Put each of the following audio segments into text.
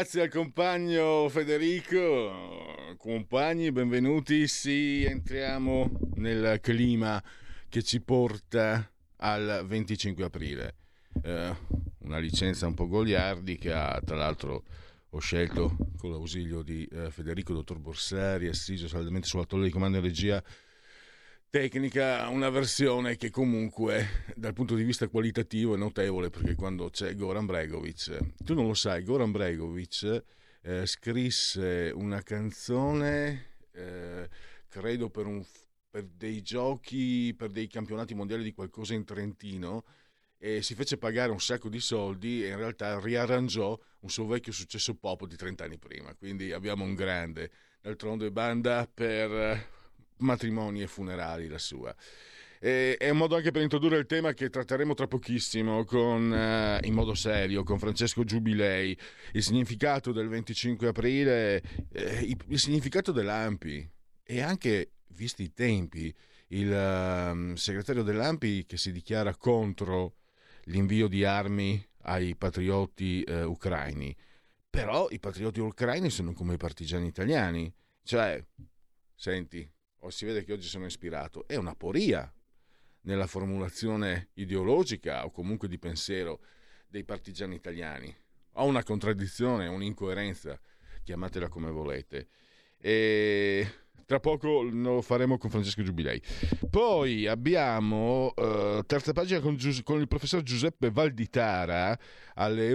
Grazie al compagno Federico. Compagni, benvenuti. Sì, entriamo nel clima che ci porta al 25 aprile. Eh, una licenza un po' goliardica, tra l'altro ho scelto con l'ausilio di eh, Federico Dottor Borsari, assiso saldamente sulla tolla di comando e regia tecnica, una versione che comunque dal punto di vista qualitativo è notevole perché quando c'è Goran Bregovic, tu non lo sai, Goran Bregovic eh, scrisse una canzone, eh, credo per, un, per dei giochi, per dei campionati mondiali di qualcosa in Trentino e si fece pagare un sacco di soldi e in realtà riarrangiò un suo vecchio successo pop di 30 anni prima. Quindi abbiamo un grande, d'altronde banda per eh, matrimoni e funerali la sua. E, è un modo anche per introdurre il tema che tratteremo tra pochissimo con, eh, in modo serio con Francesco Giubilei, il significato del 25 aprile, eh, il, significato dell'AMPI e anche, visti i tempi, il ehm, segretario dell'AMPI che si dichiara contro l'invio di armi ai patrioti eh, ucraini. Però i patrioti ucraini sono come i partigiani italiani. Cioè, senti, o si vede che oggi sono ispirato, è una poria nella formulazione ideologica o comunque di pensiero dei partigiani italiani. Ho una contraddizione, un'incoerenza, chiamatela come volete. E tra poco lo faremo con Francesco Giubilei. Poi abbiamo eh, terza pagina con, Gius- con il professor Giuseppe Valditara alle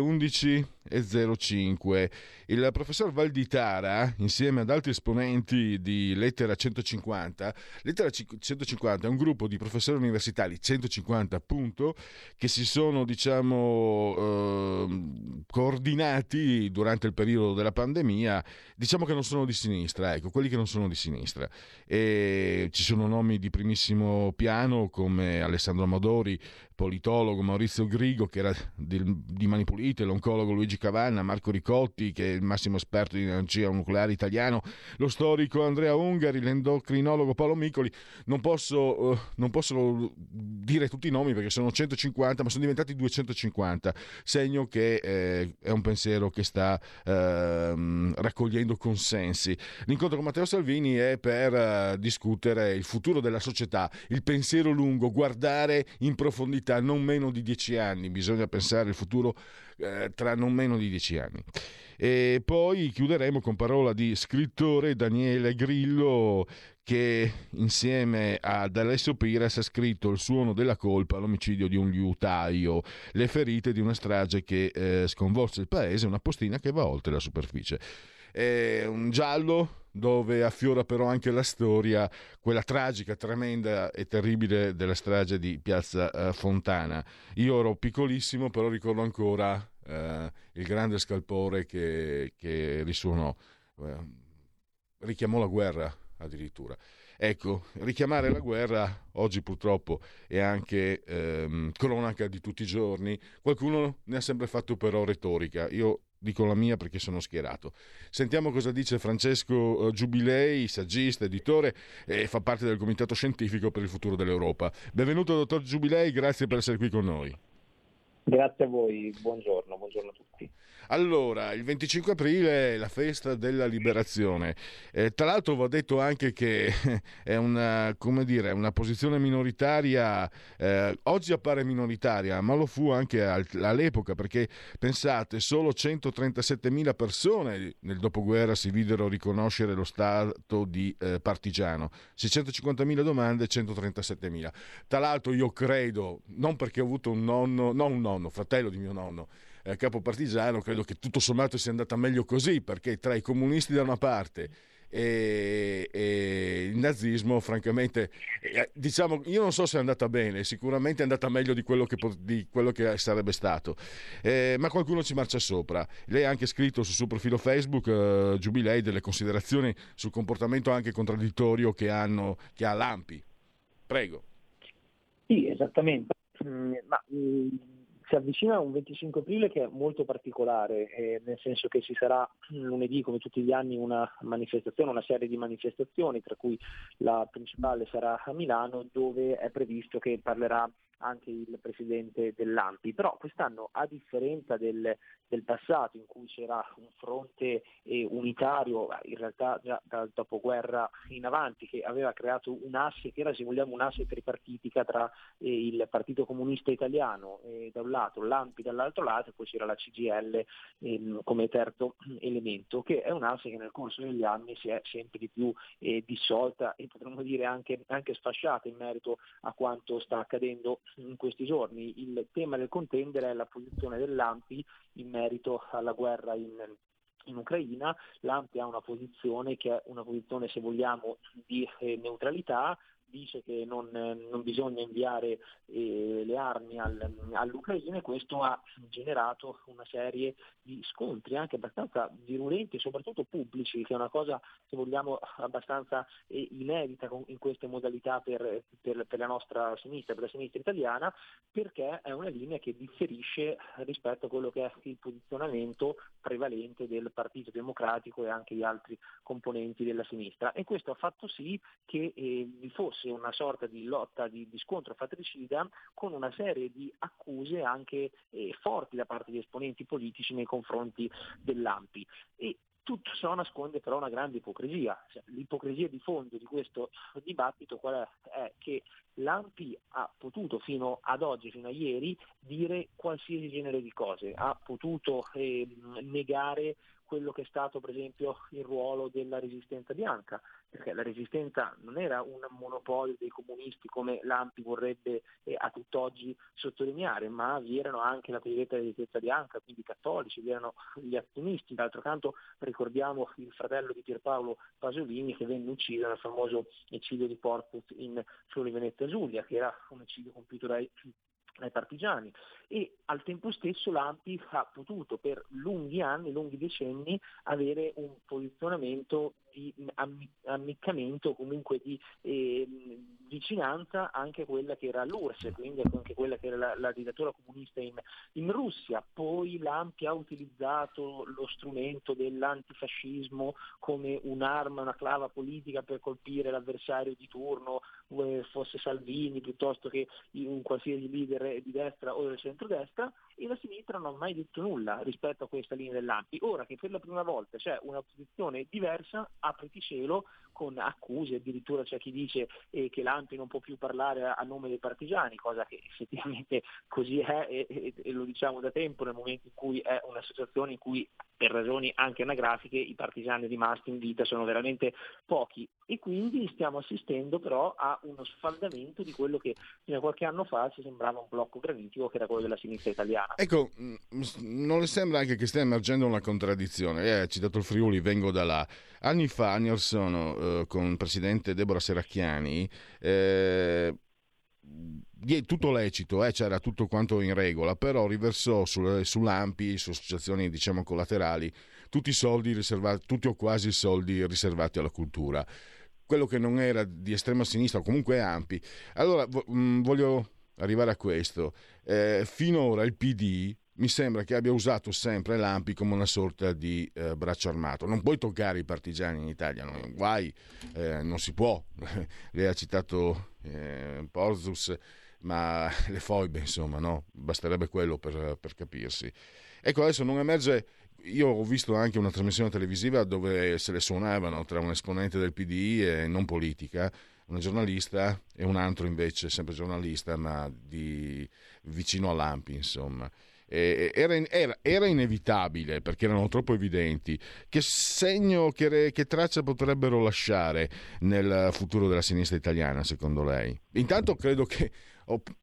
11.05. Il professor Valditara, insieme ad altri esponenti di Lettera 150, Lettera 150 è un gruppo di professori universitari, 150 appunto, che si sono, diciamo, eh, coordinati durante il periodo della pandemia. Diciamo che non sono di sinistra, ecco, quelli che non sono di sinistra. E ci sono nomi di primissimo piano come Alessandro Amadori, politologo, Maurizio Grigo, che era di, di Mani Pulite, l'oncologo Luigi Cavanna, Marco Ricotti, che è il massimo esperto di energia nucleare italiano, lo storico Andrea Ungari, l'endocrinologo Paolo Micoli. Non posso, uh, non posso dire tutti i nomi perché sono 150, ma sono diventati 250, segno che eh, è un pensiero che sta eh, raccogliendo consensi. L'incontro con Matteo Salvini è per uh, discutere il futuro della società, il pensiero lungo, guardare in profondità non meno di dieci anni, bisogna pensare al futuro eh, tra non meno di dieci anni. E poi chiuderemo con parola di scrittore Daniele Grillo che insieme ad Alessio Pires ha scritto Il suono della colpa, l'omicidio di un liutaio, le ferite di una strage che eh, sconvolse il paese, una postina che va oltre la superficie. È un giallo dove affiora però anche la storia, quella tragica, tremenda e terribile della strage di Piazza eh, Fontana. Io ero piccolissimo, però ricordo ancora eh, il grande scalpore che, che risuonò, eh, richiamò la guerra addirittura. Ecco, richiamare la guerra oggi purtroppo è anche ehm, cronaca di tutti i giorni. Qualcuno ne ha sempre fatto però retorica. Io dico la mia perché sono schierato. Sentiamo cosa dice Francesco eh, Giubilei, saggista, editore e fa parte del Comitato Scientifico per il Futuro dell'Europa. Benvenuto dottor Giubilei, grazie per essere qui con noi. Grazie a voi, buongiorno, buongiorno a tutti. Allora, il 25 aprile è la festa della liberazione. Eh, tra l'altro va detto anche che è una, dire, una posizione minoritaria, eh, oggi appare minoritaria, ma lo fu anche all'epoca, perché pensate, solo 137.000 persone nel dopoguerra si videro riconoscere lo stato di eh, partigiano, 650.000 domande, 137.000. Tra l'altro io credo, non perché ho avuto un nonno, non un nonno, fratello di mio nonno, eh, capo partigiano, credo che tutto sommato sia andata meglio così, perché tra i comunisti da una parte e, e il nazismo, francamente, eh, diciamo, io non so se è andata bene, sicuramente è andata meglio di quello che, di quello che sarebbe stato, eh, ma qualcuno ci marcia sopra. Lei ha anche scritto sul suo profilo Facebook, eh, Giubilei, delle considerazioni sul comportamento anche contraddittorio che, hanno, che ha l'AMPI. Prego. Sì, esattamente. Mm, ma, mm, si avvicina un 25 aprile che è molto particolare, eh, nel senso che ci sarà lunedì, come tutti gli anni, una manifestazione, una serie di manifestazioni, tra cui la principale sarà a Milano, dove è previsto che parlerà anche il presidente dell'AMPI, però quest'anno a differenza del, del passato in cui c'era un fronte eh, unitario, in realtà già dal dopoguerra in avanti, che aveva creato un asse che era se vogliamo un asse tripartitica tra eh, il Partito Comunista Italiano eh, da un lato, l'AMPI dall'altro lato e poi c'era la CGL ehm, come terzo elemento, che è un asse che nel corso degli anni si è sempre di più eh, dissolta e potremmo dire anche, anche sfasciata in merito a quanto sta accadendo in questi giorni. Il tema del contendere è la posizione dell'AMPI in merito alla guerra in, in Ucraina, l'AMPI ha una posizione che è una posizione se vogliamo di eh, neutralità, dice che non, non bisogna inviare eh, le armi al, all'Ucraina e questo ha generato una serie di scontri anche abbastanza virulenti soprattutto pubblici, che è una cosa, se vogliamo, abbastanza eh, inedita in queste modalità per, per, per, la nostra sinistra, per la sinistra italiana, perché è una linea che differisce rispetto a quello che è il posizionamento prevalente del Partito Democratico e anche di altri componenti della sinistra. E questo ha fatto sì che eh, vi fosse fosse una sorta di lotta, di, di scontro fratricida con una serie di accuse anche eh, forti da parte di esponenti politici nei confronti dell'AMPI. E tutto ciò nasconde però una grande ipocrisia. Cioè, l'ipocrisia di fondo di questo dibattito qual è? è? che l'AMPI ha potuto fino ad oggi, fino a ieri, dire qualsiasi genere di cose, ha potuto eh, negare quello che è stato per esempio il ruolo della resistenza bianca, perché la resistenza non era un monopolio dei comunisti come l'Ampi vorrebbe eh, a tutt'oggi sottolineare, ma vi erano anche la cosiddetta resistenza bianca, quindi i cattolici, vi erano gli azionisti, d'altro canto ricordiamo il fratello di Pierpaolo Pasolini che venne ucciso nel famoso eccidio di Portus in Friuli Venezia Giulia, che era un eccidio compiuto dai ai partigiani. E al tempo stesso l'AMPI ha potuto per lunghi anni, lunghi decenni avere un posizionamento di ammiccamento, comunque di eh, vicinanza anche a quella che era l'URSS, quindi anche quella che era la, la dittatura comunista in, in, Russia. Poi l'AMPI ha utilizzato lo strumento dell'antifascismo come un'arma, una clava politica per colpire l'avversario di turno, eh, fosse Salvini piuttosto che un qualsiasi leader di destra o del centrodestra, e la sinistra non ha mai detto nulla rispetto a questa linea dell'AMPI. Ora che per la prima volta c'è una posizione diversa, apriti cielo, con accuse, addirittura c'è chi dice eh, che l'Ampi non può più parlare a, a, nome dei partigiani, cosa che effettivamente così è e, e, e lo diciamo da tempo nel momento in cui è un'associazione in cui per ragioni anche anagrafiche i partigiani rimasti in vita sono veramente pochi e quindi stiamo assistendo però a uno sfaldamento di quello che fino a qualche anno fa ci sembrava un blocco granitico che era quello della sinistra italiana. Ecco, mm, non le sembra anche che stia emergendo una contraddizione? Eh, ha citato il Friuli, vengo da là. Anni fa, anni or sono, eh, con il presidente Deborah Serracchiani, eh, tutto lecito, eh, c'era tutto quanto in regola, però riversò sull'AMPI, su associazioni diciamo collaterali, tutti i soldi riservati, tutti o quasi i soldi riservati alla cultura. Quello che non era di estrema sinistra, o comunque AMPI. Allora, mm, voglio arrivare a questo. Eh, finora il PD mi sembra che abbia usato sempre l'AMPI come una sorta di eh, braccio armato. Non puoi toccare i partigiani in Italia, no? guai, eh, non si può. Lei ha citato eh, Porzus, ma le foibe, insomma, no? basterebbe quello per, per capirsi. Ecco, adesso non emerge io ho visto anche una trasmissione televisiva dove se le suonavano tra un esponente del PDI e non politica, una giornalista e un altro invece, sempre giornalista, ma di, vicino all'Ampi, insomma. Era, era, era, inevitabile perché erano troppo evidenti. Che segno, che, re, che, traccia potrebbero lasciare nel futuro della sinistra italiana, secondo lei? Intanto credo che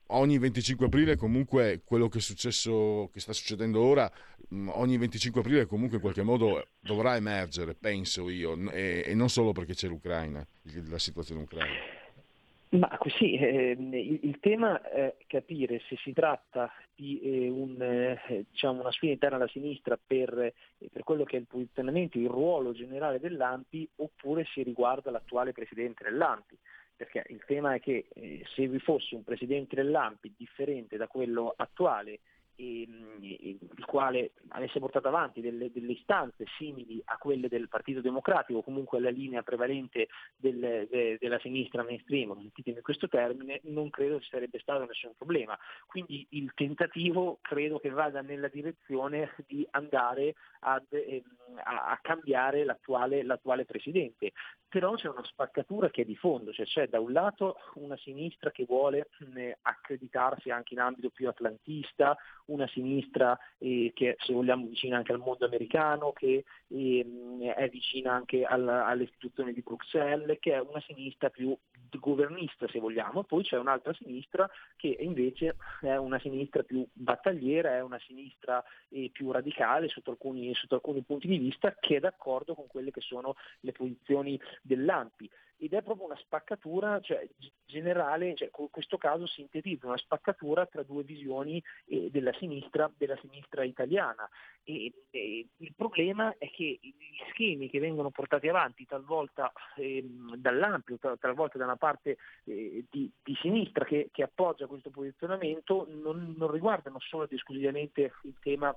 ogni 25 aprile comunque quello che è successo, che sta succedendo ora, mm, ogni 25 aprile comunque in qualche modo dovrà emergere, penso io, e non solo perché c'è l'Ucraina, la situazione ucraina. Ma sì, eh, il, tema è capire se si tratta di eh, un, eh, diciamo una sfida interna alla sinistra per, eh, per, quello che è il posizionamento, il ruolo generale dell'AMPI oppure se riguarda l'attuale presidente dell'AMPI. Perché il tema è che eh, se vi fosse un presidente dell'AMPI differente da quello attuale il quale avesse portato avanti delle, delle, istanze simili a quelle del Partito Democratico, comunque la linea prevalente del, de, della sinistra mainstream, sentitemi questo termine, non credo ci sarebbe stato nessun problema. Quindi il tentativo credo che vada nella direzione di andare ad, eh, a, a, cambiare l'attuale, l'attuale Presidente. Però c'è una spaccatura che è di fondo, cioè c'è da un lato una sinistra che vuole accreditarsi anche in ambito più atlantista, una sinistra eh, che se vogliamo vicina anche al mondo americano, che eh, è vicina anche alla, alle istituzioni di Bruxelles, che è una sinistra più governista se vogliamo, poi c'è un'altra sinistra che invece è una sinistra più battagliera, è una sinistra eh, più radicale sotto alcuni, sotto alcuni punti di vista che è d'accordo con quelle che sono le posizioni dell'AMPI ed è proprio una spaccatura cioè, generale, cioè, in questo caso sintetizza una spaccatura tra due visioni eh, della, sinistra, della sinistra italiana. E, e, il problema è che gli schemi che vengono portati avanti talvolta eh, dall'ampio, talvolta da una parte eh, di, di, sinistra che, che, appoggia questo posizionamento, non, non riguardano solo ed esclusivamente il tema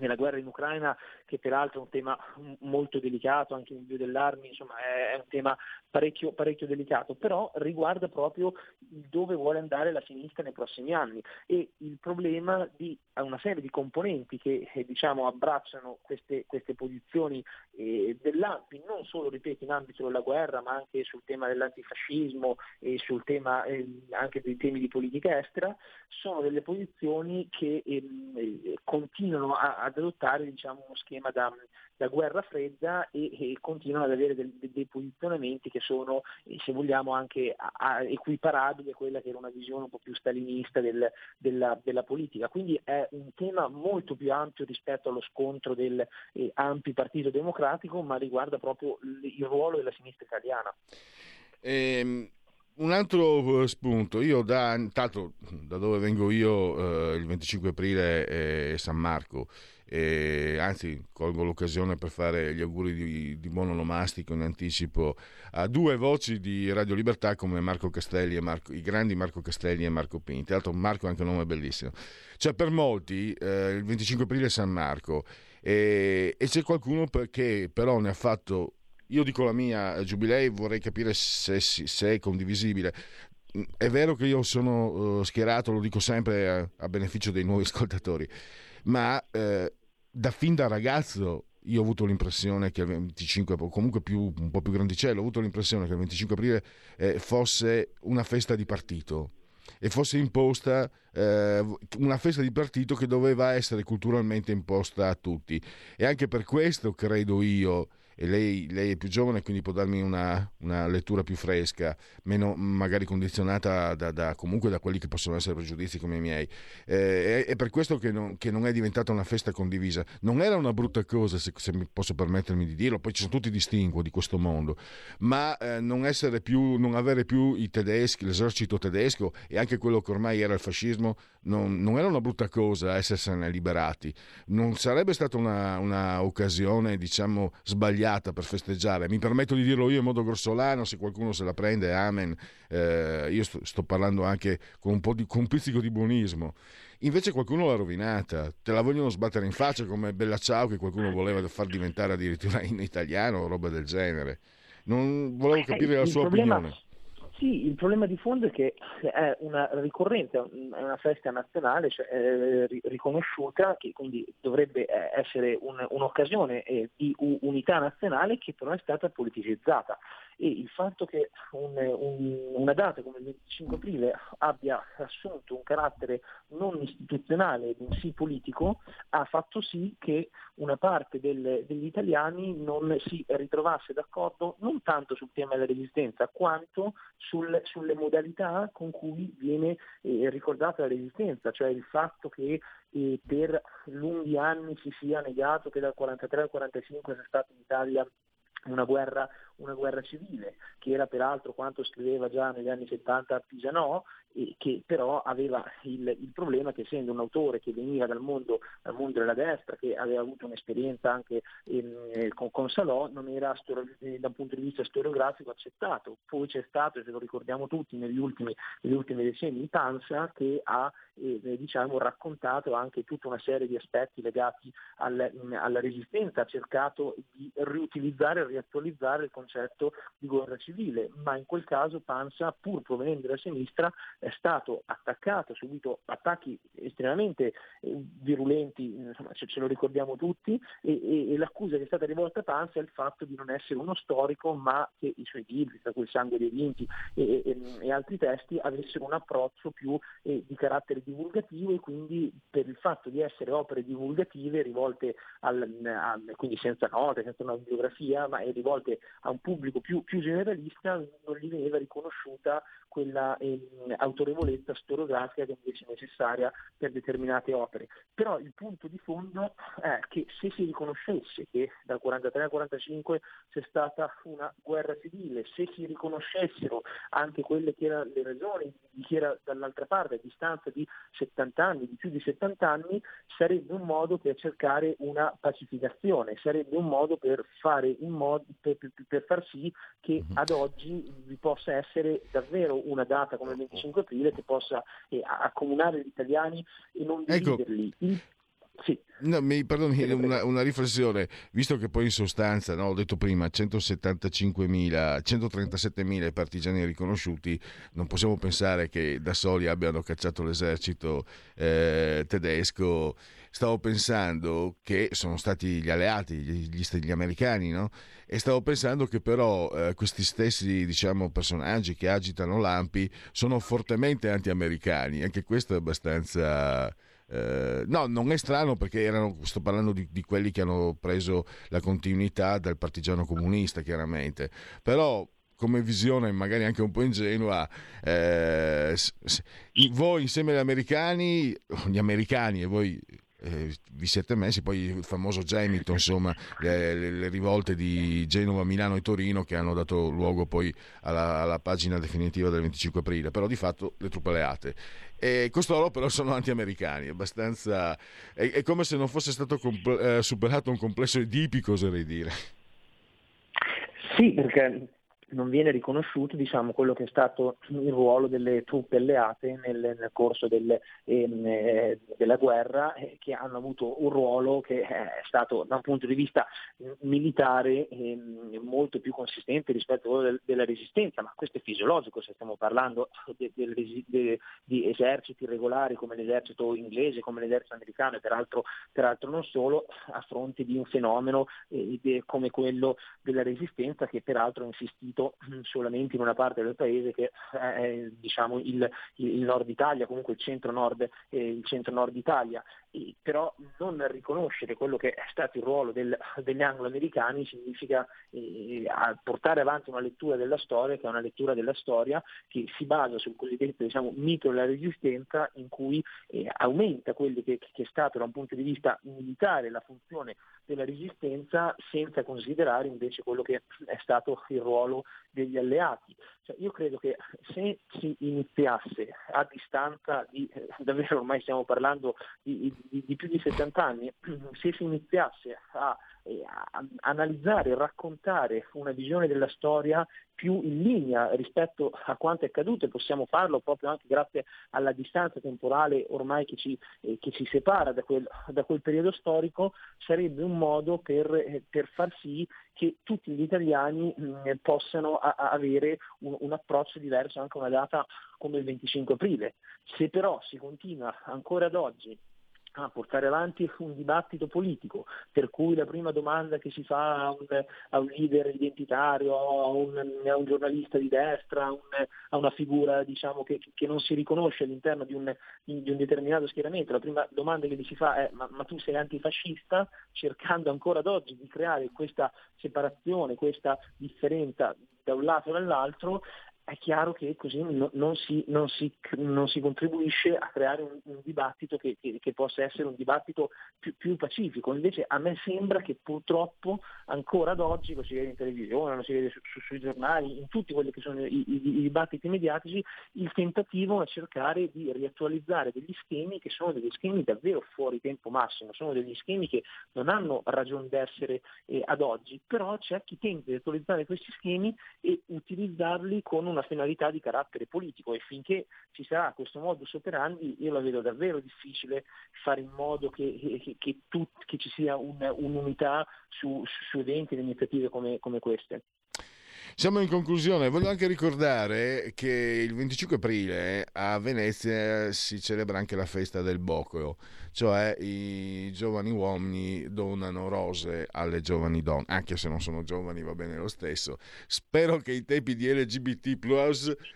nella guerra in Ucraina, che peraltro è un tema molto delicato, anche l'invio dell'armi, insomma è un tema parecchio, parecchio delicato, però riguarda proprio dove vuole andare la sinistra nei prossimi anni. E il problema di una serie di componenti che eh, diciamo, abbracciano queste, queste posizioni eh, dell'AMPI, non solo ripeto in ambito della guerra, ma anche sul tema dell'antifascismo e sul tema eh, anche dei temi di politica estera, sono delle posizioni che ehm, eh, continuano a, ad adottare diciamo, uno schema da, da guerra fredda e, e, continuano ad avere del, dei posizionamenti che sono, se vogliamo, anche a, a equiparabili a quella che era una visione un po' più stalinista del, della, della, politica. Quindi è un tema molto più ampio rispetto allo scontro del eh, ampio Partito Democratico, ma riguarda proprio il ruolo della sinistra italiana. Ehm, un altro eh, spunto, io da, tanto, da dove vengo io, eh, il 25 aprile è San Marco, e, anzi colgo l'occasione per fare gli auguri di, di, buon onomastico in anticipo a due voci di Radio Libertà come Marco Castelli e Marco, i grandi Marco Castelli e Marco Pinti. Tra l'altro Marco è anche un nome bellissimo. Cioè per molti eh, il 25 aprile è San Marco e, e c'è qualcuno che però ne ha fatto io dico la mia, eh, Giubilei, vorrei capire se, se è condivisibile. È vero che io sono uh, schierato, lo dico sempre a, a, beneficio dei nuovi ascoltatori, ma uh, da fin da ragazzo io ho avuto l'impressione che il 25, o comunque più, un po' più grandicello, ho avuto l'impressione che il 25 aprile eh, fosse una festa di partito e fosse imposta eh, una festa di partito che doveva essere culturalmente imposta a tutti. E anche per questo, credo io, e lei, lei, è più giovane quindi può darmi una, una lettura più fresca, meno magari condizionata da, da, comunque da quelli che possono essere pregiudizi come i miei. Eh, è, è, per questo che non, che non, è diventata una festa condivisa. Non era una brutta cosa, se, se posso permettermi di dirlo, poi ci sono tutti i distinguo di questo mondo, ma eh, non, più, non, avere più i tedeschi, l'esercito tedesco e anche quello che ormai era il fascismo, non, non era una brutta cosa essersene liberati. Non sarebbe stata una, una occasione, diciamo, sbagliata sbagliata per festeggiare. Mi permetto di dirlo io in modo grossolano, se qualcuno se la prende, amen. Eh, io sto, sto, parlando anche con un, po di, con un pizzico di buonismo. Invece qualcuno l'ha rovinata, te la vogliono sbattere in faccia come Bella Ciao che qualcuno voleva far diventare addirittura in italiano o roba del genere. Non volevo capire la sua opinione. Sì, il problema di fondo è che è una ricorrente, è una festa nazionale cioè, eh, riconosciuta, che quindi dovrebbe eh, essere un, un'occasione eh, di unità nazionale che però è stata politicizzata. E il fatto che un, un, una data come il 25 aprile abbia assunto un carattere non istituzionale, bensì politico, ha fatto sì che una parte del, degli italiani non si ritrovasse d'accordo non tanto sul tema della resistenza quanto sul, sulle modalità con cui viene eh, ricordata la resistenza, cioè il fatto che eh, per lunghi anni si sia negato che dal 43 al 45 sia stato in Italia una guerra, una guerra, civile, che era peraltro quanto scriveva già negli anni 70 Pisanò, e che però aveva il, il, problema che essendo un autore che veniva dal mondo, dal mondo della destra, che aveva avuto un'esperienza anche eh, con, con, Salò, non era eh, da un punto di vista storiografico accettato. Poi c'è stato, se lo ricordiamo tutti, negli ultimi, negli ultimi decenni, Panza che ha eh, diciamo, raccontato anche tutta una serie di aspetti legati al, alla resistenza, ha cercato di riutilizzare e riattualizzare il concetto di guerra civile, ma in quel caso Panza, pur provenendo da sinistra, è stato attaccato, ha subito attacchi estremamente eh, virulenti, insomma, ce, ce, lo ricordiamo tutti, e, e, e, l'accusa che è stata rivolta a Panza è il fatto di non essere uno storico, ma che i suoi libri, tra cui Il sangue dei vinti e, e altri testi, avessero un approccio più eh, di carattere divulgativo e quindi per il fatto di essere opere divulgative rivolte al, a, quindi senza note, senza una bibliografia, ma rivolte a un pubblico più, più generalista, non gli veniva riconosciuta quella eh, autorevolezza storiografica che invece è necessaria per determinate opere. Però il punto di fondo è che se si riconoscesse che dal 43 al 45 c'è stata una guerra civile, se si riconoscessero anche quelle che erano le ragioni di chi era dall'altra parte, a distanza di 70 anni, di più di 70 anni, sarebbe un modo per cercare una pacificazione, sarebbe un modo per fare in modo per, per, per far sì che mhm. ad oggi vi possa essere davvero una data come il 25 aprile che possa eh, accomunare gli italiani e non ecco. dividerli. Ecco. Sì. No, mi perdoni, una, una, riflessione, visto che poi in sostanza, no, ho detto prima, 175.000, 137.000 partigiani riconosciuti, non possiamo pensare che da soli abbiano cacciato l'esercito eh, tedesco. Stavo pensando che sono stati gli alleati, gli, gli americani, no? E stavo pensando che però eh, questi stessi diciamo, personaggi che agitano lampi sono fortemente anti-americani. Anche questo è abbastanza eh, no, non è strano perché erano, sto parlando di, di, quelli che hanno preso la continuità dal partigiano comunista, chiaramente. Però come visione magari anche un po' ingenua, eh, voi insieme agli americani, gli americani e voi eh, vi siete messi, poi il famoso Gemito, insomma, le, le, le, rivolte di Genova, Milano e Torino che hanno dato luogo poi alla, alla, pagina definitiva del 25 aprile, però di fatto le truppe alleate. E costoro però sono anti-americani, abbastanza... È, è come se non fosse stato compl- eh, superato un complesso edipico, oserei dire. Sì, perché non viene riconosciuto diciamo, quello che è stato il ruolo delle truppe alleate nel, nel corso del, ehm, eh, della guerra, eh, che hanno avuto un ruolo che è stato da un punto di vista militare ehm, molto più consistente rispetto a quello del, della resistenza, ma questo è fisiologico se stiamo parlando de, de, de, di eserciti regolari come l'esercito inglese, come l'esercito americano e peraltro, peraltro non solo, a fronte di un fenomeno eh, come quello della resistenza che peraltro ha insistito solamente in una parte del paese che è diciamo, il, il, nord Italia, comunque il centro-nord, eh, il centro-nord Italia. E, però non riconoscere quello che è stato il ruolo del, degli anglo-americani significa eh, portare avanti una lettura della storia che è una lettura della storia che si basa sul cosiddetto diciamo, mito della resistenza in cui eh, aumenta quello che, che, è stato da un punto di vista militare la funzione della resistenza senza considerare invece quello che è stato il ruolo degli alleati. Cioè, io credo che se si iniziasse a distanza di, eh, davvero ormai stiamo parlando di, di, di, più di 70 anni, se si iniziasse a, eh, analizzare, raccontare una visione della storia più in linea rispetto a quanto è accaduto e possiamo farlo proprio anche grazie alla distanza temporale ormai che ci, eh, che ci separa da quel, da quel, periodo storico, sarebbe un modo per, eh, per far sì che tutti gli italiani mh, mm, possano a avere un, un, approccio diverso anche a una data come il 25 aprile. Se però si continua ancora ad oggi a portare avanti un dibattito politico, per cui la prima domanda che si fa a un, a un leader identitario, a un, a un, giornalista di destra, a, un, a una figura diciamo, che, che, non si riconosce all'interno di un, di determinato schieramento, la prima domanda che gli si fa è ma, ma tu sei antifascista, cercando ancora ad oggi di creare questa separazione, questa differenza da un lato e dall'altro, è chiaro che così no, non, si, non, si, non, si, contribuisce a creare un, un dibattito che, che, che, possa essere un dibattito più, più, pacifico. Invece a me sembra che purtroppo ancora ad oggi, lo si vede in televisione, lo si vede su, su, sui giornali, in tutti quelli che sono i, i, i, dibattiti mediatici, il tentativo è cercare di riattualizzare degli schemi che sono degli schemi davvero fuori tempo massimo, sono degli schemi che non hanno ragione d'essere eh, ad oggi, però c'è chi tenta di attualizzare questi schemi e utilizzarli con una finalità di carattere politico e finché ci sarà questo modus operandi io la vedo davvero difficile fare in modo che, che, che, tut, che ci sia un, un'unità su, su, eventi e iniziative come, come queste. Siamo in conclusione, voglio anche ricordare che il 25 aprile a Venezia si celebra anche la festa del Bocco, cioè i giovani uomini donano rose alle giovani donne, anche se non sono giovani va bene lo stesso. Spero che i tempi di LGBT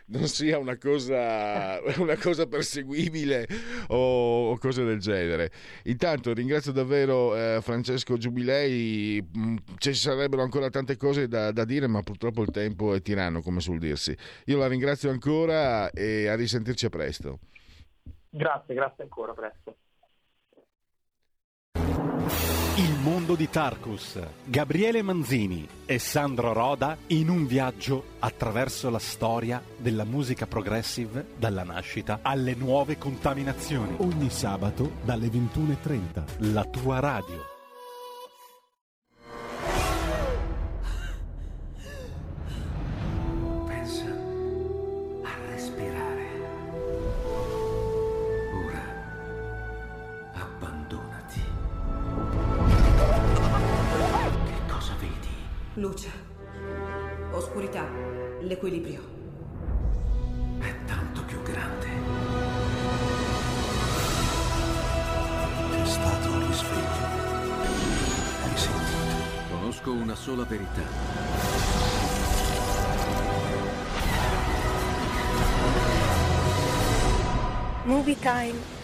non sia una cosa, una cosa perseguibile o, cose del genere. Intanto ringrazio davvero eh, Francesco Giubilei, mm, ci sarebbero ancora tante cose da, da dire ma purtroppo il tempo è tiranno come sul dirsi. Io la ringrazio ancora e a risentirci a presto. Grazie, grazie ancora, presto. Il mondo di Tarkus, Gabriele Manzini e Sandro Roda in un viaggio attraverso la storia della musica progressive dalla nascita alle nuove contaminazioni. Ogni sabato dalle 21.30. La tua radio.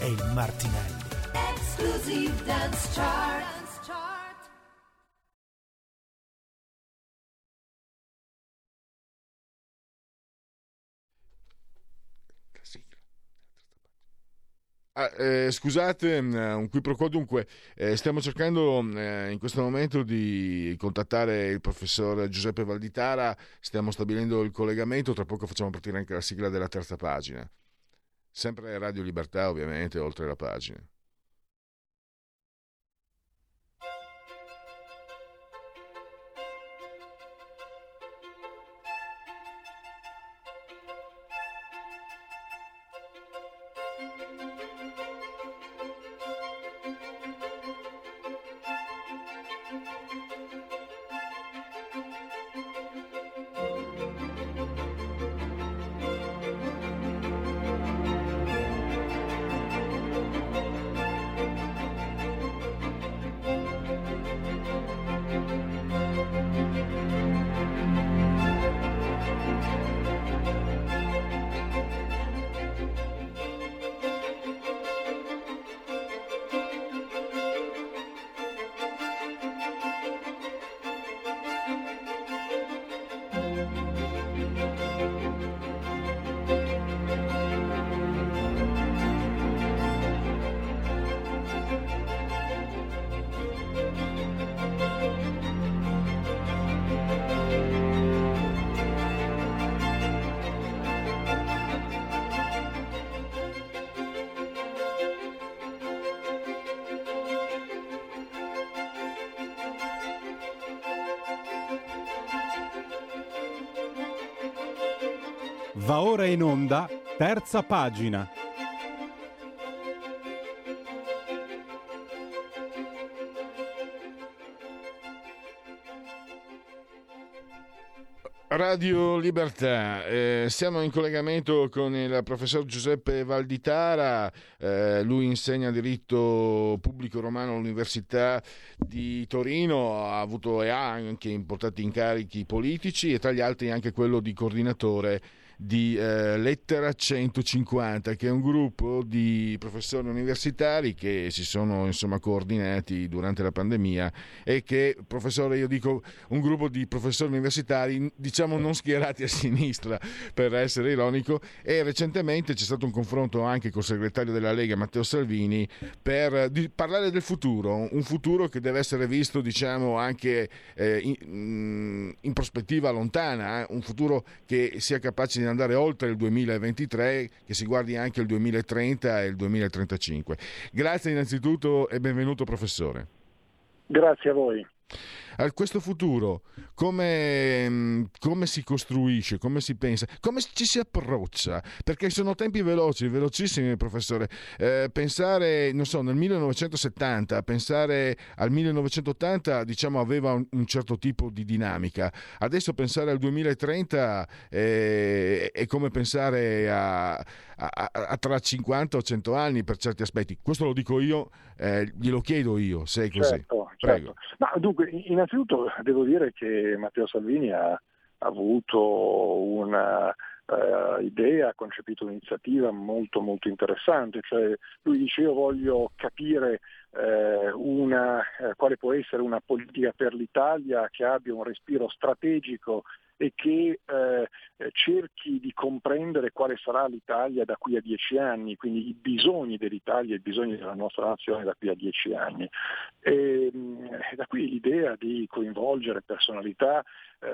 e il Martinelli. Exclusive Dance Chart. Ah, eh, scusate, mm, un qui pro quo dunque, eh, stiamo cercando eh, in questo momento di contattare il professor Giuseppe Valditara, stiamo stabilendo il collegamento, tra poco facciamo partire anche la sigla della terza pagina. Sempre Radio Libertà ovviamente, oltre la pagina. Va ora in onda, terza pagina. Radio Libertà, eh, siamo in collegamento con il professor Giuseppe Valditara, eh, lui insegna diritto pubblico romano all'Università di Torino, ha avuto e ha anche importanti incarichi politici e tra gli altri anche quello di coordinatore di eh, Lettera 150, che è un gruppo di professori universitari che si sono insomma coordinati durante la pandemia e che, professore, io dico un gruppo di professori universitari, diciamo non schierati a sinistra per essere ironico, e recentemente c'è stato un confronto anche col segretario della Lega Matteo Salvini per di, parlare del futuro, un futuro che deve essere visto diciamo anche eh, in, in, prospettiva lontana, eh, un futuro che sia capace di di andare oltre il 2023, che si guardi anche il 2030 e il 2035. Grazie innanzitutto e benvenuto professore. Grazie a voi a questo futuro, come, mm, come, si costruisce, come si pensa, come ci si approccia, perché sono tempi veloci, velocissimi, professore. Eh, pensare, non so, nel 1970, pensare al 1980, diciamo, aveva un, un certo tipo di dinamica. Adesso pensare al 2030 eh, è come pensare a, a, a, tra 50 o 100 anni per certi aspetti. Questo lo dico io, eh, glielo chiedo io, se è così. Certo, certo. Ma dunque, in innanzitutto devo dire che Matteo Salvini ha avuto una uh, idea, ha concepito un'iniziativa molto molto interessante, cioè lui dice io voglio capire uh, una, uh, quale può essere una politica per l'Italia che abbia un respiro strategico e che eh, cerchi di comprendere quale sarà l'Italia da qui a dieci anni, quindi i bisogni dell'Italia, i bisogni della nostra nazione da qui a dieci anni. E, mm, da qui l'idea di coinvolgere personalità eh,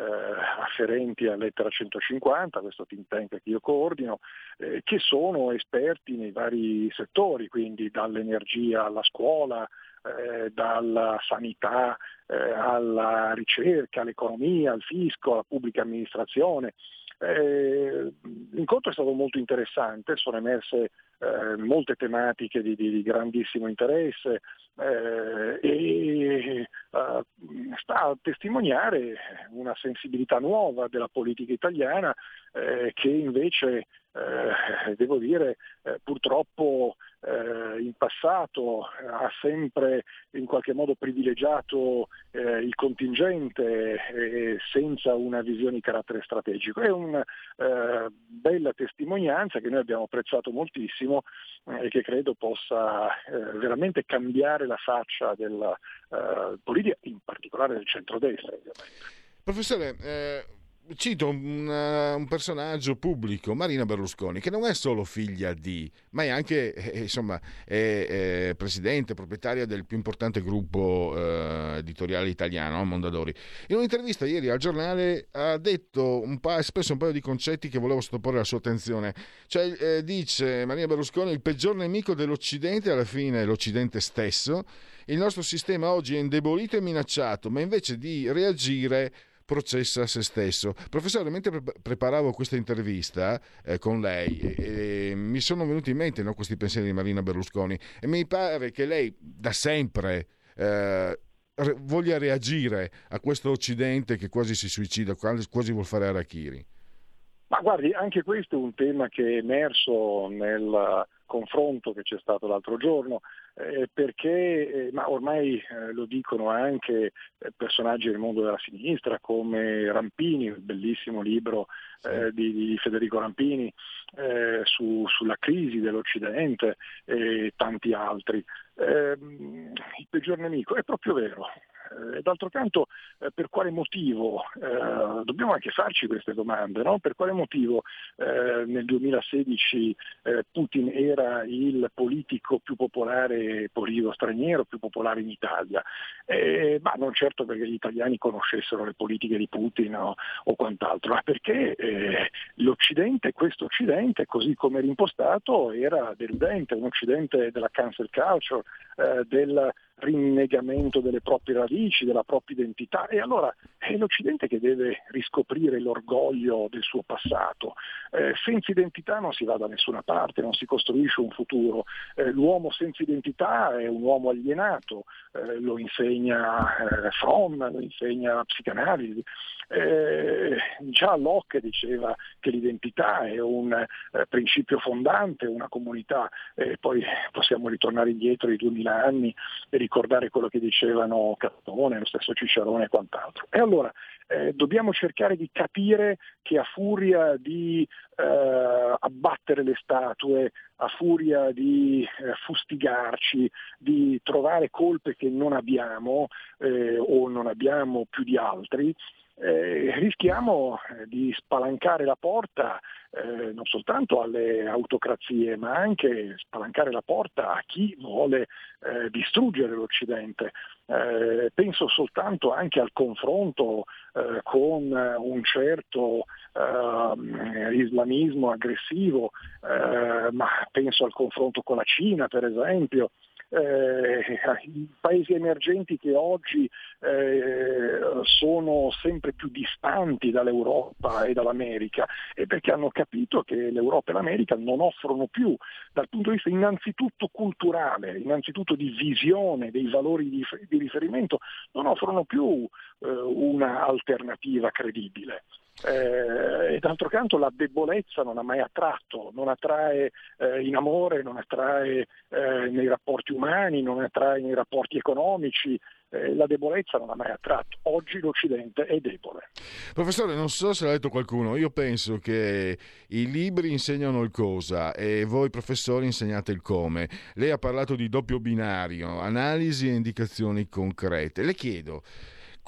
afferenti a Lettera 150, questo think tank che io coordino, eh, che sono esperti nei vari settori, quindi dall'energia alla scuola, eh, dalla sanità eh, alla ricerca, all'economia, al fisco, alla pubblica amministrazione. Eh, l'incontro è stato molto interessante, sono emerse eh, molte tematiche di, di, di grandissimo interesse eh, e sta a testimoniare una sensibilità nuova della politica italiana che invece eh, devo dire, eh, purtroppo eh, in passato ha sempre in qualche modo privilegiato eh, il contingente eh, senza una visione di carattere strategico. È una eh, bella testimonianza che noi abbiamo apprezzato moltissimo e che credo possa veramente cambiare la faccia della politica, in particolare del centrodestra. Ovviamente. Professore, cito un, uh, un, personaggio pubblico, Marina Berlusconi, che non è solo figlia di, ma è anche eh, eh insomma, è, è presidente, proprietaria del più importante gruppo uh, editoriale italiano, Mondadori. In un'intervista ieri al giornale ha detto un pa- espresso un paio di concetti che volevo sottoporre alla sua attenzione. Cioè, eh, dice Marina Berlusconi, il peggior nemico dell'Occidente alla fine è l'Occidente stesso. Il nostro sistema oggi è indebolito e minacciato, ma invece di reagire processa se stesso. Professore, mentre pre- preparavo questa intervista eh, con lei, eh, mi sono venuti in mente no, questi pensieri di Marina Berlusconi e mi pare che lei da sempre eh, voglia reagire a questo Occidente che quasi si suicida, quasi vuol fare Arachiri. Ma guardi, anche questo è un tema che è emerso nel confronto che c'è stato l'altro giorno, eh, perché, eh, ma ormai eh, lo dicono anche eh, personaggi del mondo della sinistra come Rampini, il bellissimo libro eh, di, di, Federico Rampini eh, su, sulla crisi dell'Occidente e tanti altri. Ehm, il peggior nemico è proprio vero, eh, d'altro canto eh, per quale motivo, eh, dobbiamo anche farci queste domande, no? per quale motivo eh, nel 2016 eh, Putin era il politico più popolare, politico straniero più popolare in Italia? Eh, ma non certo perché gli italiani conoscessero le politiche di Putin o, o quant'altro, ma perché l'Occidente, questo Occidente, così come era impostato, era deludente, un Occidente della cancel culture, del rinnegamento delle proprie radici, della propria identità e allora è l'Occidente che deve riscoprire l'orgoglio del suo passato. Eh, senza identità non si va da nessuna parte, non si costruisce un futuro. Eh, l'uomo senza identità è un uomo alienato, eh, lo insegna eh, Fromm, lo insegna la psicanalisi. Eh, già Locke diceva che l'identità è un eh, principio fondante, una comunità, poi possiamo ritornare indietro di duemila anni e ricordare quello che dicevano Cattone, lo stesso Cicerone e quant'altro. E allora eh, dobbiamo cercare di capire che a furia di eh, abbattere le statue, a furia di eh, fustigarci, di trovare colpe che non abbiamo eh, o non abbiamo più di altri, eh, rischiamo eh, di spalancare la porta eh, non soltanto alle autocrazie, ma anche spalancare la porta a chi vuole eh, distruggere l'Occidente. Eh, penso soltanto anche al confronto eh, con un certo islamismo aggressivo, ma penso al confronto con la Cina, per esempio i paesi emergenti che oggi eh, sono sempre più distanti dall'Europa e dall'America è perché hanno capito che l'Europa e l'America non offrono più, dal punto di vista innanzitutto culturale, innanzitutto di visione dei valori di, di riferimento, non offrono più eh, un'alternativa credibile. Eh, e d'altro canto la debolezza non ha mai attratto, non attrae eh, in amore, non attrae eh, nei rapporti umani, non attrae nei rapporti economici, eh, la debolezza non ha mai attratto. Oggi l'Occidente è debole. Professore, non so se l'ha detto qualcuno, io penso che i libri insegnano il cosa e voi professori insegnate il come. Lei ha parlato di doppio binario, analisi e indicazioni concrete. Le chiedo,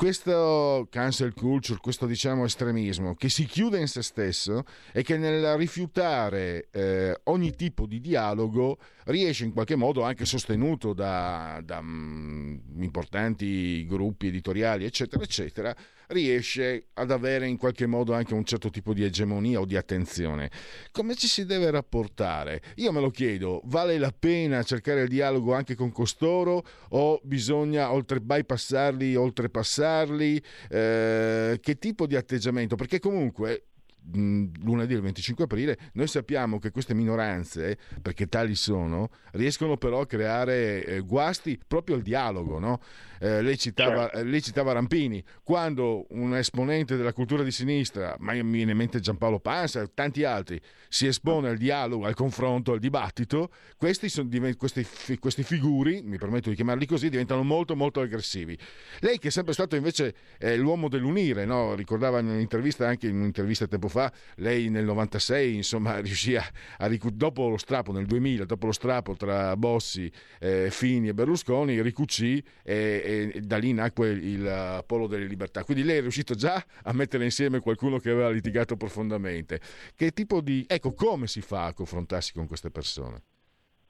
questo cancel culture, questo diciamo estremismo che si chiude in se stesso e che nel rifiutare eh, ogni tipo di dialogo riesce in qualche modo anche sostenuto da, da um, importanti gruppi editoriali eccetera eccetera riesce ad avere in qualche modo anche un certo tipo di egemonia o di attenzione. Come ci si deve rapportare? Io me lo chiedo, vale la pena cercare il dialogo anche con costoro o bisogna oltre bypassarli, oltrepassarli? Eh, che tipo di atteggiamento? Perché comunque lunedì il 25 aprile, noi sappiamo che queste minoranze, perché tali sono, riescono però a creare eh, guasti proprio al dialogo. No? Eh, lei, citava, certo. lei, citava, Rampini, quando un esponente della cultura di sinistra, ma mi viene in mente Giampaolo Panza e tanti altri, si espone al dialogo, al confronto, al dibattito, questi, sono, questi, questi figuri, mi permetto di chiamarli così, diventano molto molto aggressivi. Lei che è sempre stato invece eh, l'uomo dell'unire, no? ricordava in un'intervista, anche in un'intervista tempo fa, lei nel 96 insomma riuscì a, a dopo lo strappo nel 2000, dopo lo strappo tra Bossi, eh, Fini e Berlusconi, ricucì e, e, da lì nacque il Polo delle Libertà. Quindi lei è riuscito già a mettere insieme qualcuno che aveva litigato profondamente. Che tipo di... ecco, come si fa a confrontarsi con queste persone?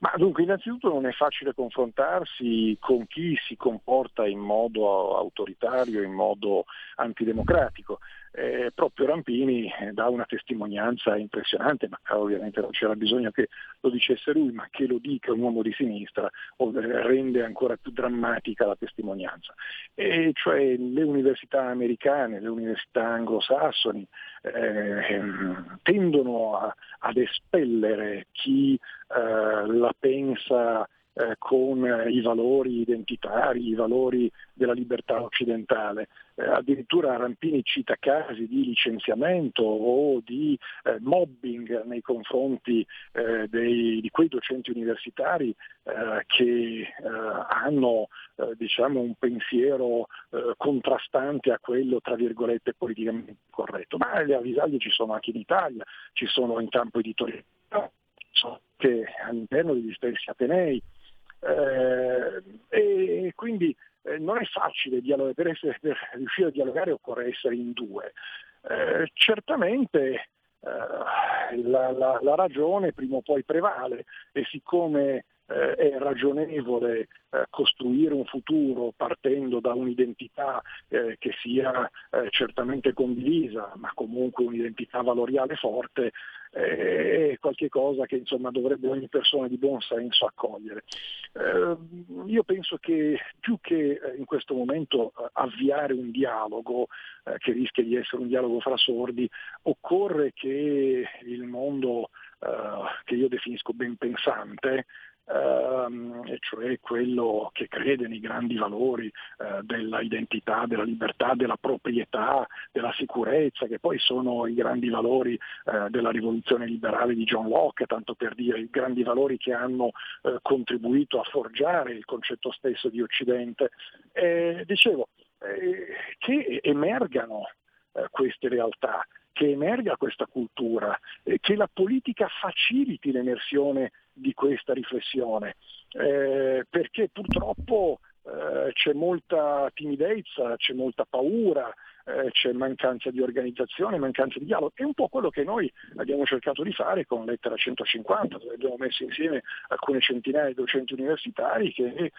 Ma dunque, innanzitutto non è facile confrontarsi con chi si comporta in modo autoritario, in modo antidemocratico eh, proprio Rampini eh, dà una testimonianza impressionante, ma ovviamente non c'era bisogno che lo dicesse lui, ma che lo dica un uomo di sinistra rende ancora più drammatica la testimonianza. E cioè le università americane, le università anglosassoni eh, tendono a, ad espellere chi eh, la pensa eh, con i valori identitari, i valori della libertà occidentale. Eh, addirittura Rampini cita casi di licenziamento o di eh, mobbing nei confronti eh, dei, di quei docenti universitari eh, che eh, hanno diciamo, un pensiero contrastante a quello tra virgolette politicamente corretto. Ma le avvisaglie ci sono anche in Italia, ci sono in campo editoriale, che all'interno degli stessi Atenei, eh, e quindi eh, non è facile dialogare, per, essere, per, riuscire a dialogare occorre essere in due. Eh, certamente eh, la, la, la, ragione prima o poi prevale e siccome eh, è ragionevole eh, costruire un futuro partendo da un'identità eh, che sia eh, certamente condivisa, ma comunque un'identità valoriale forte, eh, è qualcosa che insomma, dovrebbe ogni persona di buon senso accogliere. Eh, io penso che più che in questo momento avviare un dialogo che rischia di essere un dialogo fra sordi, occorre che il mondo che io definisco ben pensante, ehm, e cioè quello che crede nei grandi valori eh, della identità, della libertà, della proprietà, della sicurezza, che poi sono i grandi valori eh, della rivoluzione liberale di John Locke, tanto per dire, i grandi valori che hanno eh, contribuito a forgiare il concetto stesso di Occidente. dicevo, eh, che emergano eh, queste realtà, che emerga questa cultura, eh, che la politica faciliti l'emersione di questa riflessione, eh, perché purtroppo eh, c'è molta timidezza, c'è molta paura, eh, c'è mancanza di organizzazione, mancanza di dialogo. È un po' quello che noi abbiamo cercato di fare con Lettera 150, dove abbiamo messo insieme alcune centinaia di docenti universitari che eh,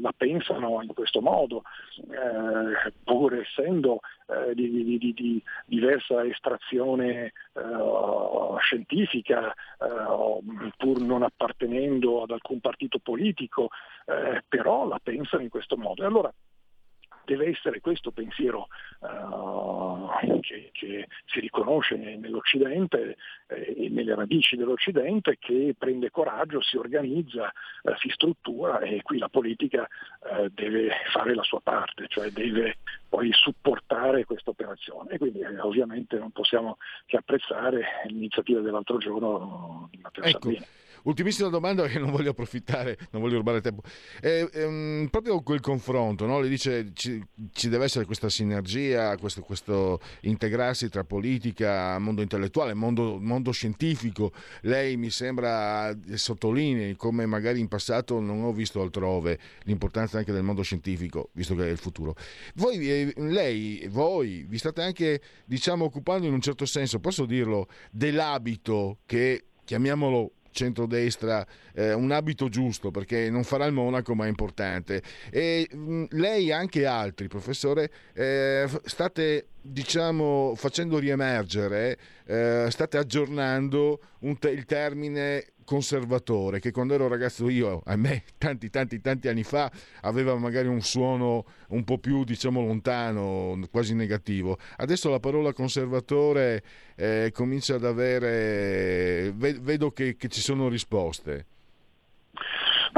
la pensano in questo modo, eh, pur essendo eh, di, di, di, di, diversa estrazione eh, scientifica, eh, pur non appartenendo ad alcun partito politico, però la pensano in questo modo. E allora deve essere questo pensiero uh, che, che, si riconosce nell'Occidente eh, e nelle radici dell'Occidente che prende coraggio, si organizza, uh, si struttura e qui la politica uh, deve fare la sua parte, cioè deve poi supportare questa operazione e quindi eh, ovviamente non possiamo che apprezzare l'iniziativa dell'altro giorno di Matteo ecco. Salvini. Ultimissima domanda che non voglio approfittare, non voglio rubare tempo. È, um, proprio quel confronto, no? le dice ci, ci, deve essere questa sinergia, questo, questo, integrarsi tra politica, mondo intellettuale, mondo, mondo scientifico. Lei mi sembra sottolinei come magari in passato non ho visto altrove l'importanza anche del mondo scientifico, visto che è il futuro. Voi, eh, lei, voi vi state anche diciamo occupando in un certo senso, posso dirlo, dell'abito che chiamiamolo centrodestra eh, un abito giusto perché non farà il monaco ma è importante. E mh, mm, lei e anche altri professore eh, state diciamo facendo riemergere eh, state aggiornando te- il termine conservatore, che quando ero ragazzo io, a me, tanti, tanti, tanti anni fa, aveva magari un suono un po' più, diciamo, lontano, quasi negativo. Adesso la parola conservatore eh, comincia ad avere... vedo che, che ci sono risposte.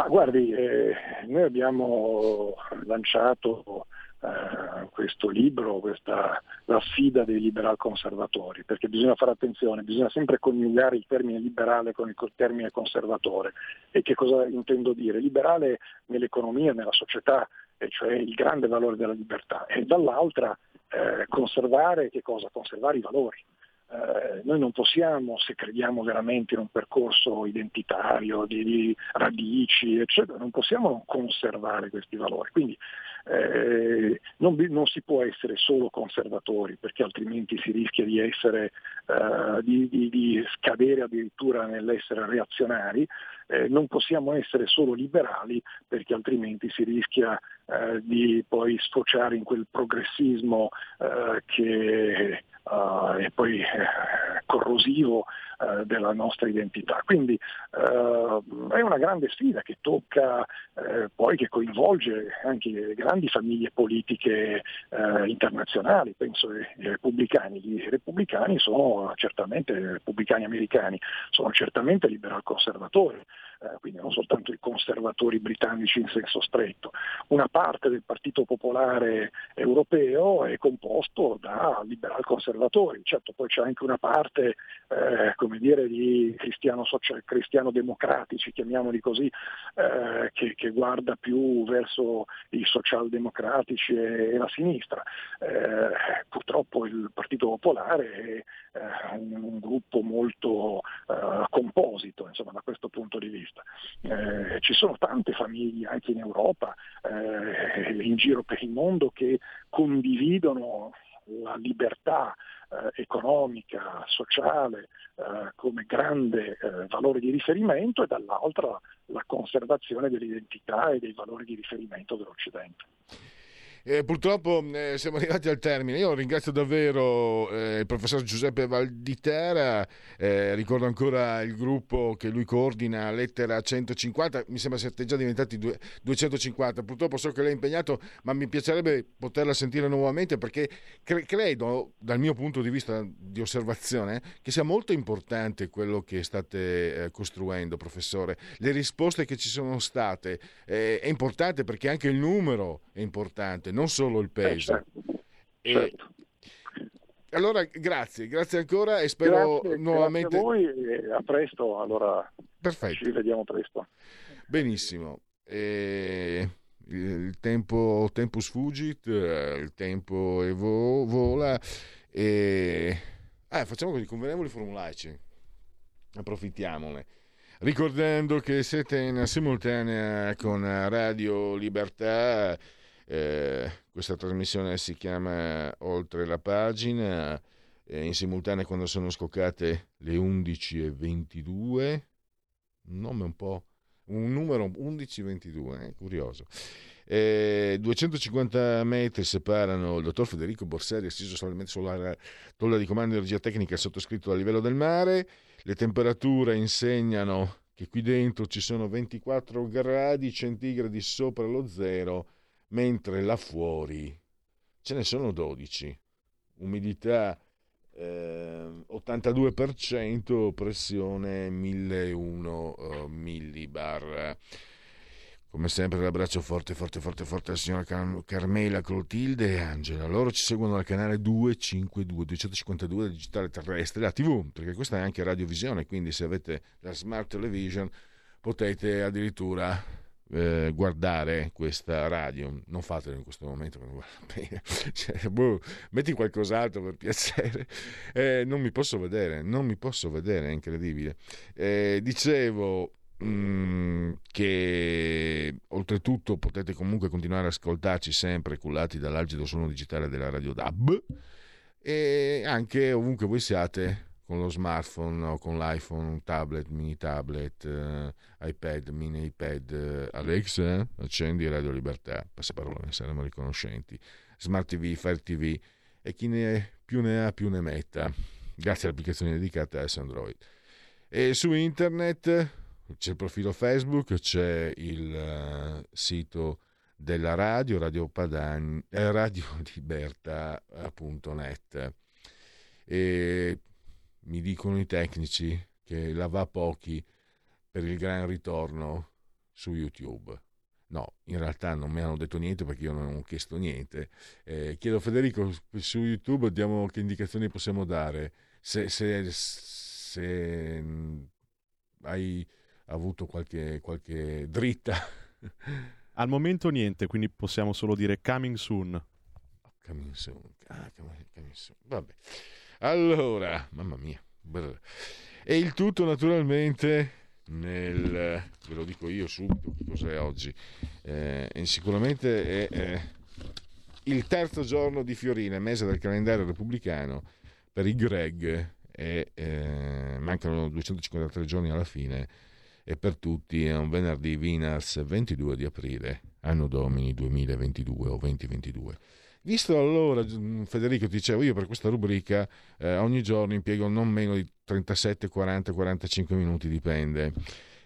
Ma guardi, eh, noi abbiamo lanciato eh, questo libro, questa, la sfida dei liberal conservatori, perché bisogna fare attenzione, bisogna sempre coniugare il termine liberale con il termine conservatore. E che cosa intendo dire? Liberale nell'economia, nella società, cioè il grande valore della libertà, e dall'altra eh, conservare che cosa? Conservare i valori. Eh, noi non possiamo, se crediamo veramente in un percorso identitario, di, di radici, eccetera, non possiamo conservare questi valori. Quindi eh, non, non, si può essere solo conservatori perché altrimenti si rischia di, essere, eh, di, di, di scadere addirittura nell'essere reazionari, eh, non possiamo essere solo liberali perché altrimenti si rischia eh, di poi sfociare in quel progressismo eh, che uh, e poi eh, corrosivo uh, della nostra identità. Quindi è una grande sfida che tocca poi, che coinvolge anche le grandi famiglie politiche internazionali, penso ai repubblicani. I repubblicani sono certamente, i repubblicani americani, sono certamente liberal conservatori, quindi non soltanto i conservatori britannici in senso stretto. Una parte del Partito Popolare Europeo è composto da liberal conservatori, certo poi c'è anche una parte eh, come dire, di cristiano, social, cristiano democratici, chiamiamoli così, eh, che, che, guarda più verso i socialdemocratici e, e la sinistra. Eh, purtroppo il Partito Popolare è eh, un, un, gruppo molto eh, composito insomma, da questo punto di vista. Eh, ci sono tante famiglie anche in Europa, in giro per il mondo che condividono la libertà eh, economica, sociale eh, come grande eh, valore di riferimento e dall'altra la conservazione dell'identità e dei valori di riferimento dell'Occidente. Eh, purtroppo eh, siamo arrivati al termine. Io ringrazio davvero eh, il professor Giuseppe Valditera, eh, ricordo ancora il gruppo che lui coordina, Lettera 150, mi sembra siate già diventati due, 250. Purtroppo so che lei è impegnato, ma mi piacerebbe poterla sentire nuovamente perché cre- credo, dal mio punto di vista di osservazione, che sia molto importante quello che state eh, costruendo, professore. Le risposte che ci sono state eh, è importante perché anche il numero è importante non solo il peso. Eh, certo. E... certo. Allora, grazie, grazie ancora e spero grazie, nuovamente... Grazie a voi e a presto, allora Perfetto. ci vediamo presto. Benissimo. E il tempo tempus fugit, il tempo evo, vola e ah, facciamo così, conveniamo i formulaici, approfittiamone. Ricordando che siete in simultanea con Radio Libertà eh, questa trasmissione si chiama Oltre la pagina, eh, in simultanea quando sono scoccate le 11.22, un nome un po', un numero 11.22, eh, curioso. Eh, 250 metri separano il dottor Federico Borseri, assiso solamente sulla tolla di comando di energia tecnica sottoscritto a livello del mare. Le temperature insegnano che qui dentro ci sono 24 gradi centigradi sopra lo zero mentre là fuori ce ne sono 12. Umidità eh, 82%, pressione 1001 uh, millibar. Come sempre l'abbraccio forte, forte, forte, forte alla signora Car- Carmela Clotilde e Angela. Loro ci seguono al canale 252, 252 del digitale terrestre, la TV, perché questa è anche radiovisione, quindi se avete la smart television potete addirittura eh, guardare questa radio. Non fatelo in questo momento. Cioè, boh, metti qualcos'altro per piacere. Eh, non mi posso vedere, non mi posso vedere, è incredibile. Eh, dicevo mm, che oltretutto potete comunque continuare ad ascoltarci sempre cullati dall'algido suono digitale della radio DAB e anche ovunque voi siate con lo smartphone o con l'iPhone, tablet, mini tablet, eh, iPad, mini iPad, eh, Alexa, accendi Radio Libertà, passaparola, ne saremo riconoscenti, Smart TV, Fire TV e chi ne più ne ha più ne metta, grazie alle applicazioni dedicate a Android. E su internet c'è il profilo Facebook, c'è il uh, sito della radio, Radio Padani, eh, radioliberta.net. E mi dicono i tecnici che la va pochi per il gran ritorno su YouTube. No, in realtà non mi hanno detto niente perché io non ho chiesto niente. Eh, chiedo a Federico su YouTube diamo che indicazioni possiamo dare. Se, se, se hai avuto qualche, qualche dritta. Al momento niente, quindi possiamo solo dire coming soon. Coming soon. Ah, coming soon. Vabbè. Allora, mamma mia. E il tutto naturalmente nel, ve lo dico io subito che cos'è oggi, eh, sicuramente è eh, il terzo giorno di Fiorina, mese del calendario repubblicano per i Greg, e, eh, mancano 253 giorni alla fine e per tutti è un venerdì Vinars 22 di aprile, anno domini 2022 o 2022. Visto allora, Federico, ti dicevo, io per questa rubrica eh, ogni giorno impiego non meno di 37, 40, 45 minuti, dipende.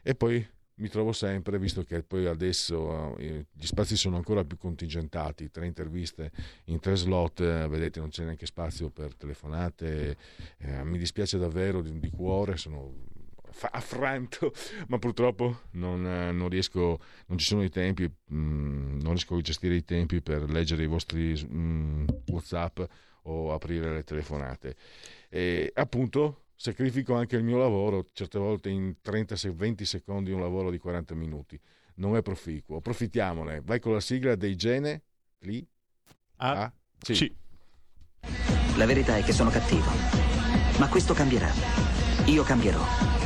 E poi mi trovo sempre, visto che poi adesso eh, gli spazi sono ancora più contingentati, tre interviste in tre slot, eh, vedete non c'è neanche spazio per telefonate, eh, mi dispiace davvero di, di cuore, sono affranto, ma purtroppo non, eh, non, riesco, non ci sono i tempi, mh, mm, non riesco a gestire i tempi per leggere i vostri mh, mm, WhatsApp o aprire le telefonate. E appunto sacrifico anche il mio lavoro, certe volte in 30-20 secondi un lavoro di 40 minuti. Non è proficuo, approfittiamone. Vai con la sigla dei Gene, lì, A, A C. C. La verità è che sono cattivo, ma questo cambierà. Io cambierò.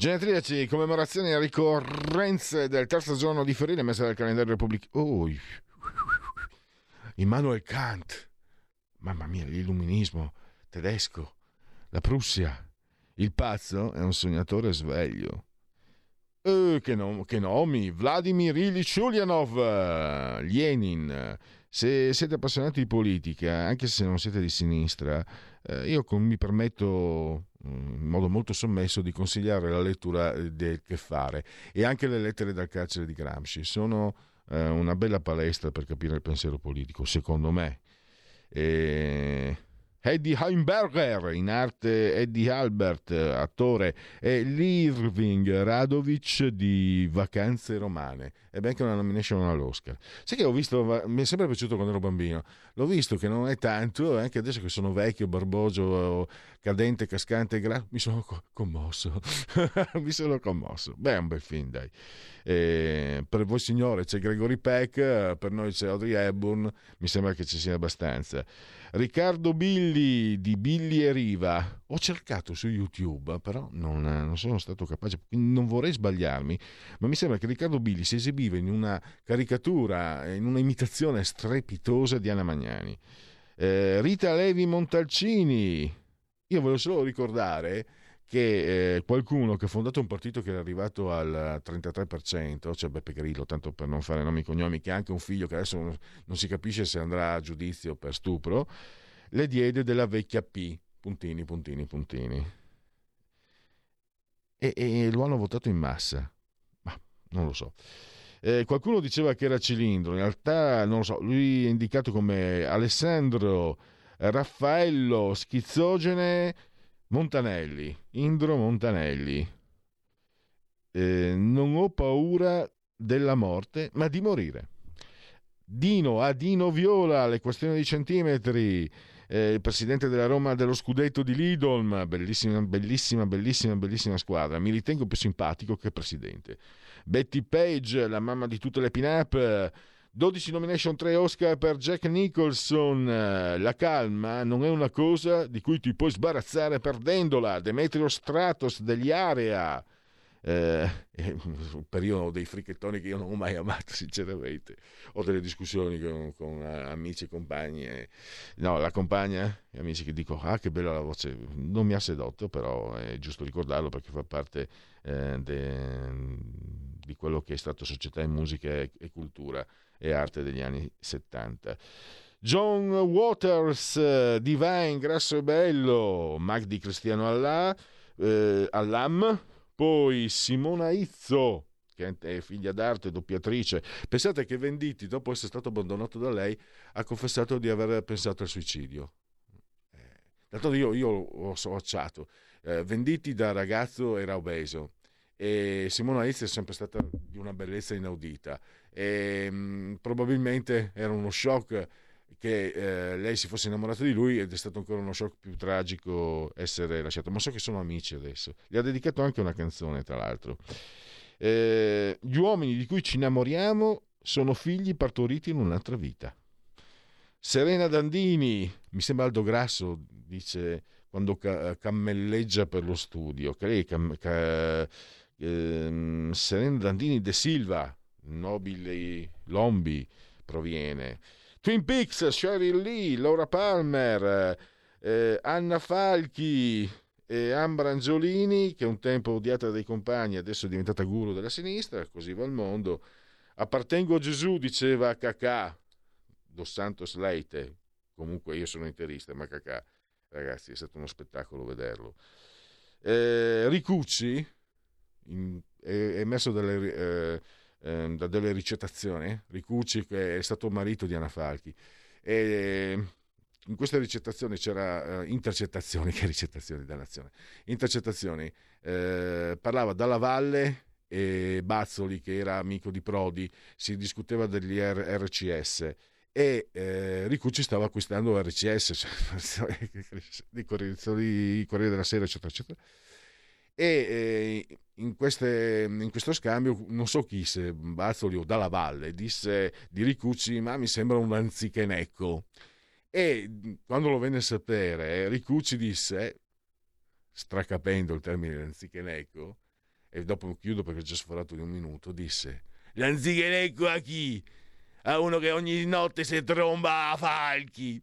Genetriaci, commemorazioni e ricorrenze del terzo giorno di ferile messa dal calendario repubblicano. Oh, Immanuel Kant, mamma mia, l'illuminismo tedesco, la Prussia. Il pazzo è un sognatore sveglio. Eh, che, nom- che, nomi! Vladimir Ilyich Ulyanov, Lenin. Se siete appassionati di politica, anche se non siete di sinistra, eh, io con- mi permetto in modo molto sommesso di consigliare la lettura eh, del Che fare e anche le lettere dal carcere di Gramsci. Sono eh, una bella palestra per capire il pensiero politico, secondo me. E Eddie Heimberger, in arte Eddie Albert, attore, e l'Irving Radovic di Vacanze Romane. E ben che una nomination all'Oscar. Sai che ho visto, mi è sempre piaciuto quando ero bambino, l'ho visto che non è tanto, anche adesso che sono vecchio, barbogio, cadente, cascante, gra- mi sono commosso. mi sono commosso. Beh, è un bel film, dai. E per voi signore c'è Gregory Peck, per noi c'è Audrey Hepburn, mi sembra che ci sia abbastanza. Riccardo Billi di Billi e Riva. Ho cercato su YouTube, però non, non, sono stato capace, non vorrei sbagliarmi, ma mi sembra che Riccardo Billi si esibiva in una caricatura, in una imitazione strepitosa di Anna Magnani. Eh, Rita Levi Montalcini. Io voglio solo ricordare che eh, qualcuno che ha fondato un partito che è arrivato al 33%, cioè Beppe Grillo, tanto per non fare nomi e cognomi, che ha anche un figlio che adesso non, non si capisce se andrà a giudizio per stupro, le diede della vecchia P, puntini, puntini, puntini. E, e lo hanno votato in massa. Ma non lo so. Eh, qualcuno diceva che era cilindro, in realtà non lo so, lui è indicato come Alessandro Raffaello Schizzogene Montanelli, Indro Montanelli. Eh, non ho paura della morte, ma di morire. Dino, a Dino Viola, le questioni di centimetri, eh, il presidente della Roma dello scudetto di Lidolm, bellissima, bellissima, bellissima, bellissima squadra. Mi ritengo più simpatico che presidente. Betty Page, la mamma di tutte le pin-up, 12 nomination, 3 Oscar per Jack Nicholson. La calma non è una cosa di cui ti puoi sbarazzare perdendola. Demetrio Stratos degli Area. Eh, un periodo dei fricchettoni che io non ho mai amato, sinceramente. Ho delle discussioni con, con amici e compagni. E, no, la compagna e amici che dico: Ah, che bella la voce. Non mi ha sedotto, però è giusto ricordarlo perché fa parte eh, de, di quello che è stato società in musica e, e cultura e arte degli anni 70. John Waters, Divine, Grasso e Bello, Mac di Cristiano Allah, eh, Allam, poi Simona Izzo, che è figlia d'arte, doppiatrice. Pensate che Venditti, dopo essere stato abbandonato da lei, ha confessato di aver pensato al suicidio. Eh, io, io ho associato. Eh, Venditti da ragazzo era obeso e Simona Izzo è sempre stata di una bellezza inaudita e, mh, mm, probabilmente era uno shock che eh, lei si fosse innamorata di lui ed è stato ancora uno shock più tragico essere lasciato. Ma so che sono amici adesso. Gli ha dedicato anche una canzone tra l'altro. Eh, gli uomini di cui ci innamoriamo sono figli partoriti in un'altra vita. Serena Dandini mi sembra Aldo Grasso dice quando ca- cammelleggia per lo studio. Che lei cam- ca- ehm, Serena Dandini De Silva nobile Lombi proviene. Twin Peaks, Sheryl Lee, Laura Palmer, eh, Anna Falchi e Ambra Angiolini, che un tempo odiata dai compagni, adesso è diventata guru della sinistra, così va il mondo. Appartengo a Gesù, diceva Cacà, Dos Santos Leite. Comunque io sono interista, ma Cacà, ragazzi, è stato uno spettacolo vederlo. Eh, Ricucci, in, è, è messo dalle... Eh, Ehm, da delle ricettazioni, Ricucci che è stato marito di Anna Falchi. E in queste ricettazioni c'era eh, intercettazioni, che ricettazioni da nazione, intercettazioni, eh, parlava dalla Valle e Bazzoli che era amico di Prodi, si discuteva degli R- RCS e eh, Ricucci stava acquistando RCS, cioè, di Corriere della Sera, eccetera, eccetera e eh, in, queste, in, questo scambio non so chi se Bazzoli o Dalla Valle disse di Ricucci ma mi sembra un anzichenecco e quando lo venne a sapere Ricucci disse stracapendo il termine anzichenecco e dopo chiudo perché ho già sforato di un minuto disse l'anzichenecco a chi? a uno che ogni notte si tromba a falchi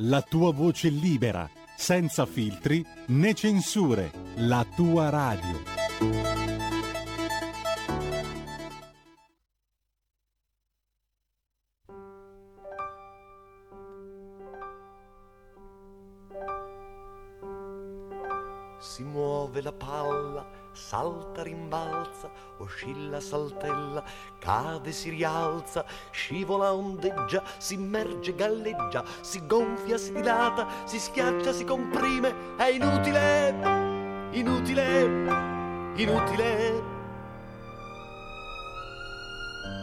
la tua voce libera, senza filtri né censure, la tua radio. Si muove la palla salta, rimbalza, oscilla, saltella, cade, si rialza, scivola, ondeggia, si immerge, galleggia, si gonfia, si dilata, si schiaccia, si comprime, è inutile, inutile, inutile.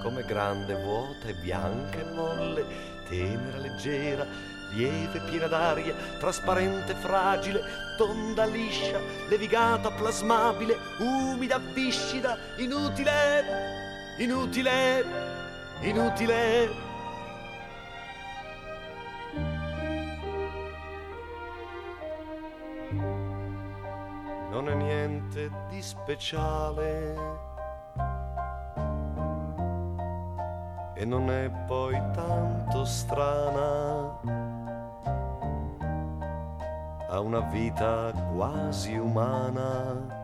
Come grande, vuota e bianca e molle, tenera, leggera, lieve, piena d'aria, trasparente, fragile, tonda, liscia, levigata, plasmabile, umida, viscida, inutile, inutile, inutile. non è niente di speciale e non è poi tanto strana. Ha una vita quasi umana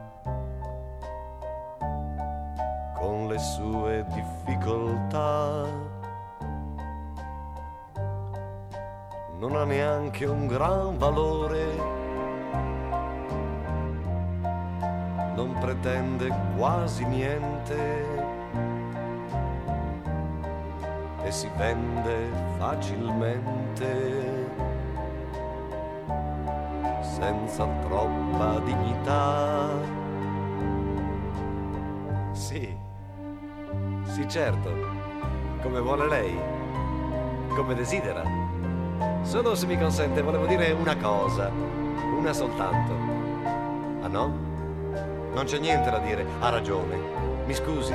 con le sue difficoltà. Non ha neanche un gran valore, non pretende quasi niente si vende facilmente senza troppa dignità. Sì, sì certo, come vuole lei, come desidera. Solo se mi consente, volevo dire una cosa, una soltanto. Ah no? Non c'è niente da dire, ha ragione. Mi scusi,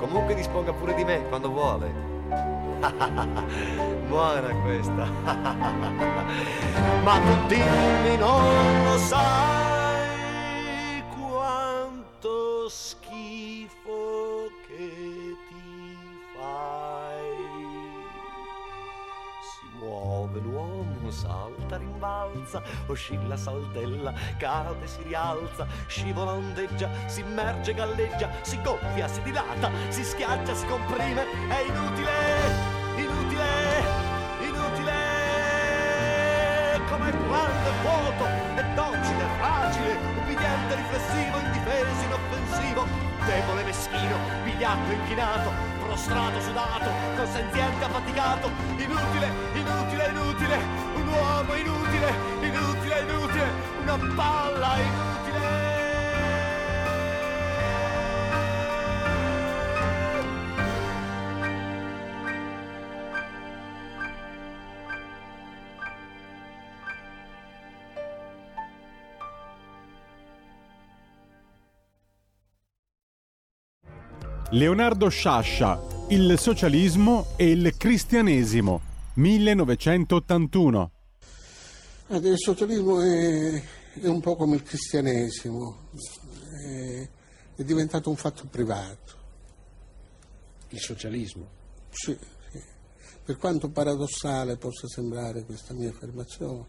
comunque disponga pure di me quando vuole. Buona questa. Ma tu dimmi, non lo sai oscilla, saltella, cade, si rialza, scivola, ondeggia, si immerge, galleggia, si gonfia, si dilata, si schiaccia, si comprime, è inutile inutile, inutile, come quando è vuoto, è docile, fragile, ubbidiente, riflessivo, indifeso, inoffensivo, debole, meschino, vigliacco, inchinato, prostrato, sudato, consenziente, affaticato, inutile, inutile, inutile, un uomo inutile, inutile, una palla inutile. Leonardo Sciascia, Il socialismo e il cristianesimo, 1981. Il socialismo è, è un po' come il cristianesimo, è, è diventato un fatto privato. Il socialismo? Sì, sì. Per quanto paradossale possa sembrare questa mia affermazione,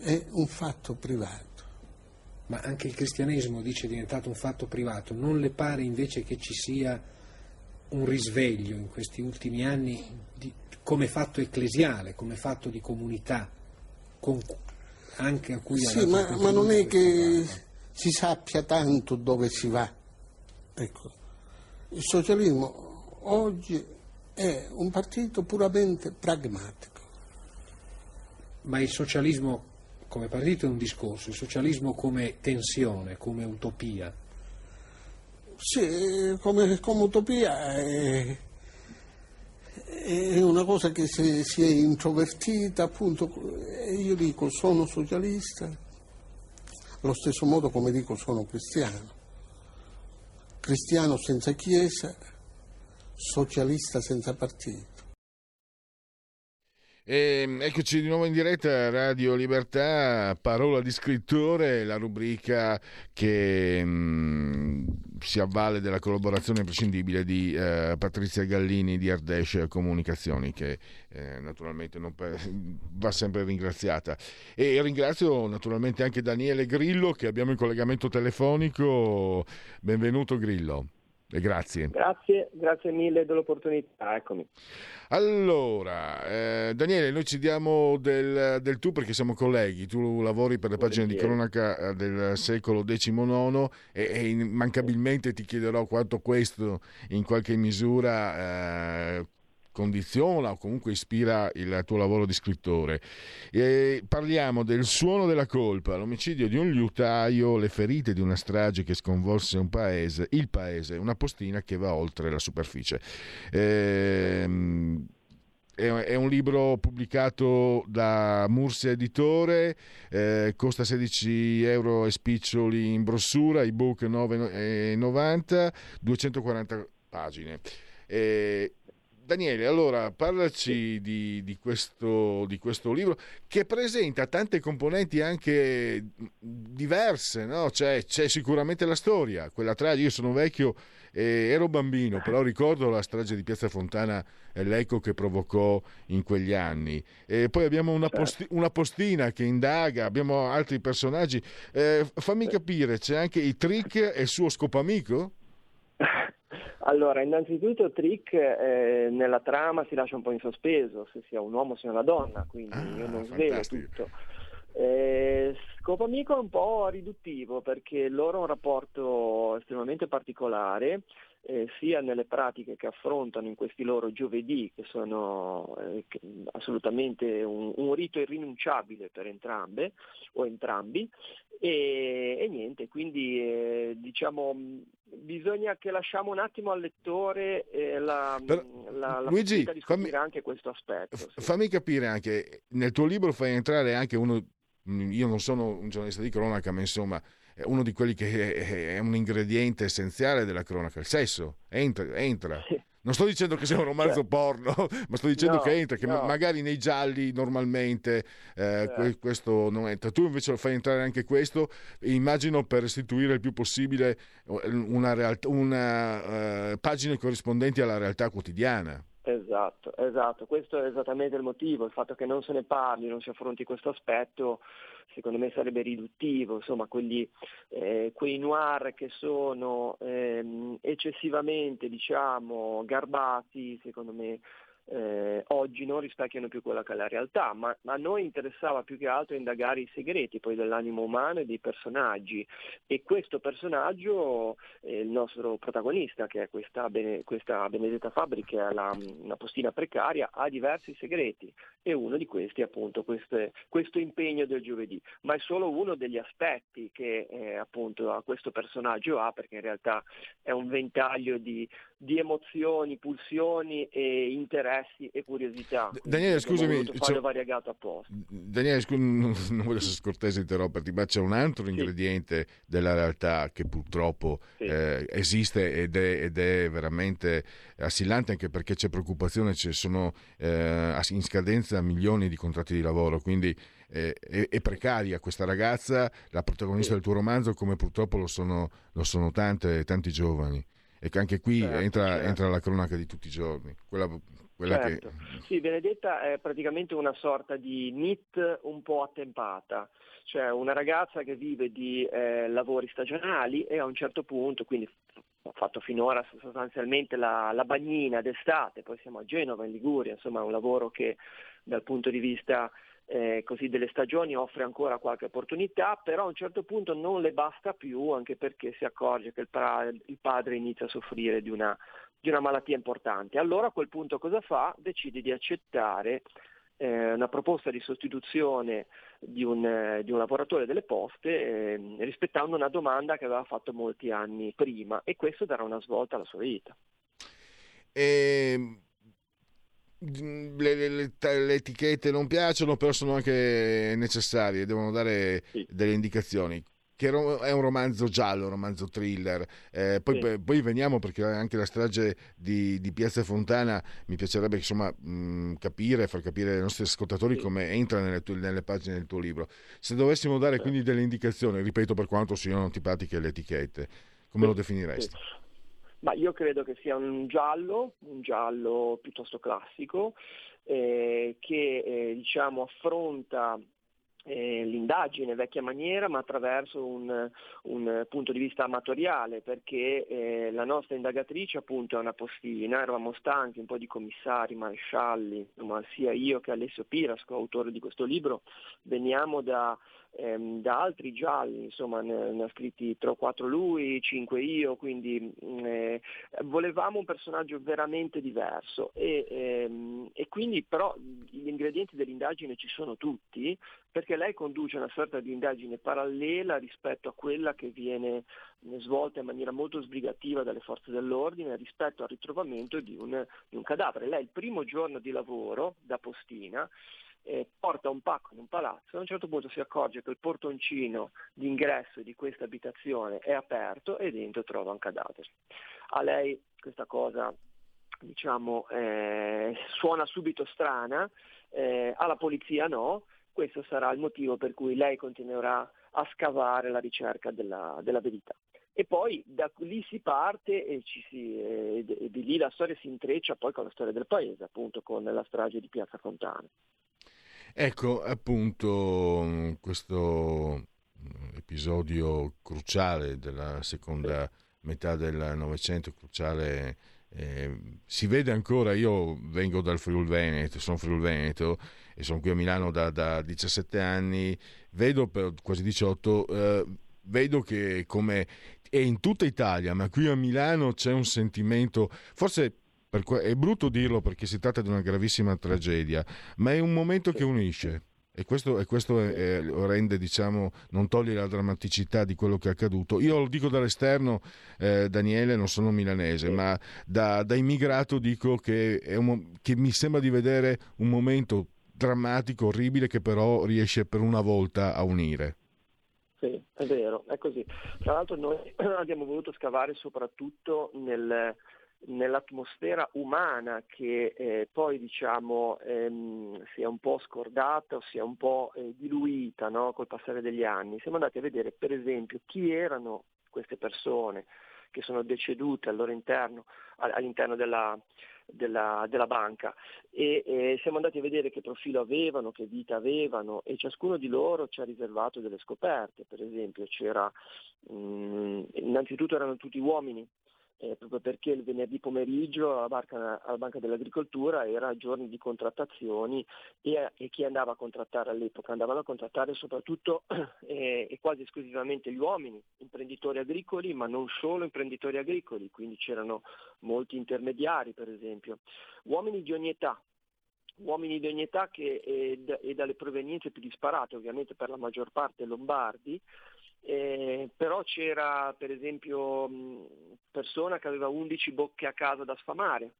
è un fatto privato. Ma anche il cristianesimo dice è diventato un fatto privato. Non le pare invece che ci sia un risveglio in questi ultimi anni di, come fatto ecclesiale, come fatto di comunità, con, anche a cui... Sì, ma, ma non è che si sappia tanto dove si va. Ecco, il socialismo oggi è un partito puramente pragmatico. Ma il socialismo come partito è un discorso, il socialismo come tensione, come utopia. Sì, come, come utopia è, è, una cosa che si, si, è introvertita, appunto, io dico sono socialista, allo stesso modo come dico sono cristiano. Cristiano senza chiesa, socialista senza partito. E eccoci di nuovo in diretta Radio Libertà, parola di scrittore, la rubrica che mh, si avvale della collaborazione imprescindibile di eh, Patrizia Gallini di Ardèche Comunicazioni, che eh, naturalmente per, va sempre ringraziata. E ringrazio naturalmente anche Daniele Grillo che abbiamo in collegamento telefonico. Benvenuto Grillo. E grazie. Grazie, grazie mille dell'opportunità, eccomi. Allora, eh, Daniele, noi ci diamo del, del, tu perché siamo colleghi, tu lavori per le pagine di cronaca eh, del secolo XIX e, e immancabilmente ti chiederò quanto questo in qualche misura eh, condiziona o comunque ispira il tuo lavoro di scrittore. E parliamo del suono della colpa, l'omicidio di un liutaio, le ferite di una strage che sconvolse un paese, il paese, una postina che va oltre la superficie. Ehm, è un libro pubblicato da Mursia Editore, eh, costa 16 euro e spiccioli in brossura, ebook 9,90, 240 pagine. Eh, Daniele, allora parlaci di, di, questo, di, questo, libro che presenta tante componenti anche diverse, no? c'è, c'è, sicuramente la storia, quella tragica, io sono vecchio e ero bambino, però ricordo la strage di Piazza Fontana e l'eco che provocò in quegli anni. E poi abbiamo una, posti, una postina che indaga, abbiamo altri personaggi. Eh, fammi capire, c'è anche i trick e il suo scopamico? Allora, innanzitutto Trick eh, nella trama si lascia un po' in sospeso, se sia un uomo o sia una donna, quindi ah, io non svelo tutto. Eh, Scopo Amico è un po' riduttivo perché loro hanno un rapporto estremamente particolare, eh, sia nelle pratiche che affrontano in questi loro giovedì, che sono eh, che, assolutamente un, un, rito irrinunciabile per entrambe o entrambi, e, e niente, quindi eh, diciamo bisogna che lasciamo un attimo al lettore eh, la, per, la, la Luigi, di scoprire fammi, anche questo aspetto. Sì. Fammi capire anche, nel tuo libro fai entrare anche uno Mm, io non sono un giornalista di cronaca, ma insomma uno di quelli che è un ingrediente essenziale della cronaca, il sesso, entra. entra. Non sto dicendo che sia un romanzo cioè, porno, ma sto dicendo no, che entra, che no. magari nei gialli normalmente eh, que- questo non entra. Tu invece lo fai entrare anche questo, immagino per restituire il più possibile una, realtà, una uh, pagine corrispondenti alla realtà quotidiana. Esatto, esatto, questo è esattamente il motivo, il fatto che non se ne parli, non si affronti questo aspetto, secondo me sarebbe riduttivo, insomma quelli, eh, quei noir che sono ehm, eccessivamente diciamo, garbati, secondo me eh, oggi non rispecchiano più quella che è la realtà, ma, ma, a noi interessava più che altro indagare i segreti poi dell'animo umano e dei personaggi. E questo personaggio, eh, il nostro protagonista che è questa, Bene, questa Benedetta Fabri che è la, una postina precaria, ha diversi segreti. E uno di questi è appunto queste, questo impegno del giovedì, ma è solo uno degli aspetti che eh, appunto questo personaggio ha perché in realtà è un ventaglio di, di emozioni, pulsioni e interessi e curiosità. Daniele, scusami, c'è... variegato apposta. Daniele, scu... non voglio essere scortese interromperti, ma c'è un altro sì. ingrediente della realtà che purtroppo sì. eh, esiste ed è, ed è, veramente assillante anche perché c'è preoccupazione, ci sono eh, in scadenza milioni di contratti di lavoro, quindi eh, è, è, precaria questa ragazza, la protagonista sì. del tuo romanzo, come purtroppo lo sono, lo sono tante, tanti giovani. E anche qui certo, entra, certo. entra, la cronaca di tutti i giorni, quella certo. Che... Sì, Benedetta è praticamente una sorta di NIT un po' attempata, cioè una ragazza che vive di eh, lavori stagionali e a un certo punto, quindi ho fatto finora sostanzialmente la, la bagnina d'estate, poi siamo a Genova, in Liguria, insomma è un lavoro che dal punto di vista eh, così delle stagioni offre ancora qualche opportunità, però a un certo punto non le basta più, anche perché si accorge che il, pra- il padre inizia a soffrire di una di una malattia importante. Allora a quel punto cosa fa? Decide di accettare eh, una proposta di sostituzione di un, eh, di un lavoratore delle poste eh, rispettando una domanda che aveva fatto molti anni prima e questo darà una svolta alla sua vita. E... Le, le, le, etichette non piacciono, però sono anche necessarie, devono dare sì. delle indicazioni che è un romanzo giallo, un romanzo thriller. Eh, poi, sì. poi, veniamo perché anche la strage di, di Piazza Fontana mi piacerebbe insomma, mh, capire, far capire ai nostri ascoltatori sì. come entra nelle, tue, nelle, pagine del tuo libro. Se dovessimo dare sì. quindi delle indicazioni, ripeto per quanto siano antipatiche le etichette, come lo definiresti? Ma io credo che sia un giallo, un giallo piuttosto classico, eh, che eh, diciamo, affronta eh, l'indagine vecchia maniera ma attraverso un, un, punto di vista amatoriale perché eh, la nostra indagatrice appunto è una postina, eravamo stanchi un po' di commissari, marescialli, insomma, sia io che Alessio Pirasco, autore di questo libro, veniamo da ehm, da altri gialli, insomma ne, ne, ha scritti 3 o 4 lui, 5 io, quindi mm, eh, volevamo un personaggio veramente diverso e, ehm, e quindi però gli ingredienti dell'indagine ci sono tutti perché lei conduce una sorta di indagine parallela rispetto a quella che viene svolta in maniera molto sbrigativa dalle forze dell'ordine rispetto al ritrovamento di un, di un cadavere. Lei il primo giorno di lavoro da postina eh, porta un pacco in un palazzo, a un certo punto si accorge che il portoncino d'ingresso di questa abitazione è aperto e dentro trova un cadavere. A lei questa cosa diciamo, eh, suona subito strana, eh, alla polizia no, questo sarà il motivo per cui lei continuerà a scavare la ricerca della, della verità. E poi da lì si parte e, si, e, di lì la storia si intreccia poi con la storia del paese, appunto con la strage di Piazza Fontana. Ecco, appunto, questo episodio cruciale della seconda metà del Novecento, cruciale eh, si vede ancora, io vengo dal Friul Veneto, sono Friul Veneto e sono qui a Milano da, da 17 anni, vedo per quasi 18, eh, vedo che come è in tutta Italia, ma qui a Milano c'è un sentimento, forse è brutto dirlo perché si tratta di una gravissima tragedia, ma è un momento che unisce. E questo, e questo è, è, rende, diciamo, non toglie la drammaticità di quello che è accaduto. Io lo dico dall'esterno, eh, Daniele, non sono milanese, ma da, da immigrato dico che, un, che mi sembra di vedere un momento drammatico, orribile, che però riesce per una volta a unire. Sì, è vero, è così. Tra l'altro noi abbiamo voluto scavare soprattutto nel, nell'atmosfera umana che eh, poi diciamo ehm, si è un po' scordata o si è un po' eh, diluita no? col passare degli anni. Siamo andati a vedere per esempio chi erano queste persone che sono decedute all'interno, all'interno della, della, della, banca e, e, siamo andati a vedere che profilo avevano, che vita avevano e ciascuno di loro ci ha riservato delle scoperte. Per esempio c'era, mh, mm, innanzitutto erano tutti uomini, eh, proprio perché il venerdì pomeriggio alla Banca, alla Banca dell'Agricoltura era giorni di contrattazioni e, e, chi andava a contrattare all'epoca? Andavano a contrattare soprattutto eh, e quasi esclusivamente gli uomini, imprenditori agricoli, ma non solo imprenditori agricoli, quindi c'erano molti intermediari per esempio, uomini di ogni età, uomini di ogni età che, e, e dalle provenienze più disparate, ovviamente per la maggior parte lombardi, eh, però c'era per esempio persona che aveva 11 bocche a casa da sfamare,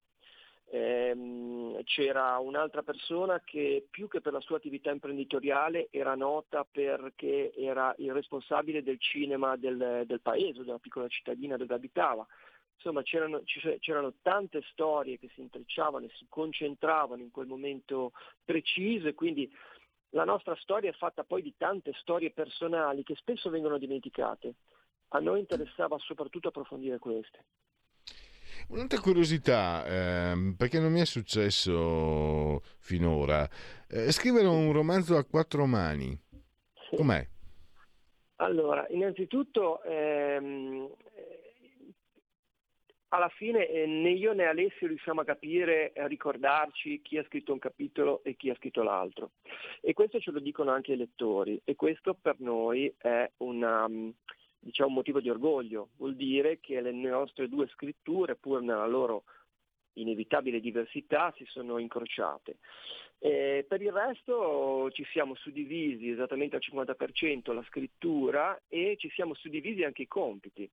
eh, c'era un'altra persona che più che per la sua attività imprenditoriale era nota perché era il responsabile del cinema del, del paese, della piccola cittadina dove abitava. Insomma c'erano, c'erano, tante storie che si intrecciavano e si concentravano in quel momento preciso e quindi la nostra storia è fatta poi di tante storie personali che spesso vengono dimenticate. A noi interessava soprattutto approfondire queste. Un'altra curiosità, ehm, perché non mi è successo finora, eh, scrivere un romanzo a quattro mani, com'è? Allora, innanzitutto ehm, alla fine eh, né io né Alessio riusciamo a capire, a ricordarci chi ha scritto un capitolo e chi ha scritto l'altro. E questo ce lo dicono anche i lettori e questo per noi è una, mm, diciamo, un motivo di orgoglio. Vuol dire che le nostre due scritture, pur nella loro inevitabile diversità, si sono incrociate. E per il resto ci siamo suddivisi esattamente al 50% la scrittura e ci siamo suddivisi anche i compiti.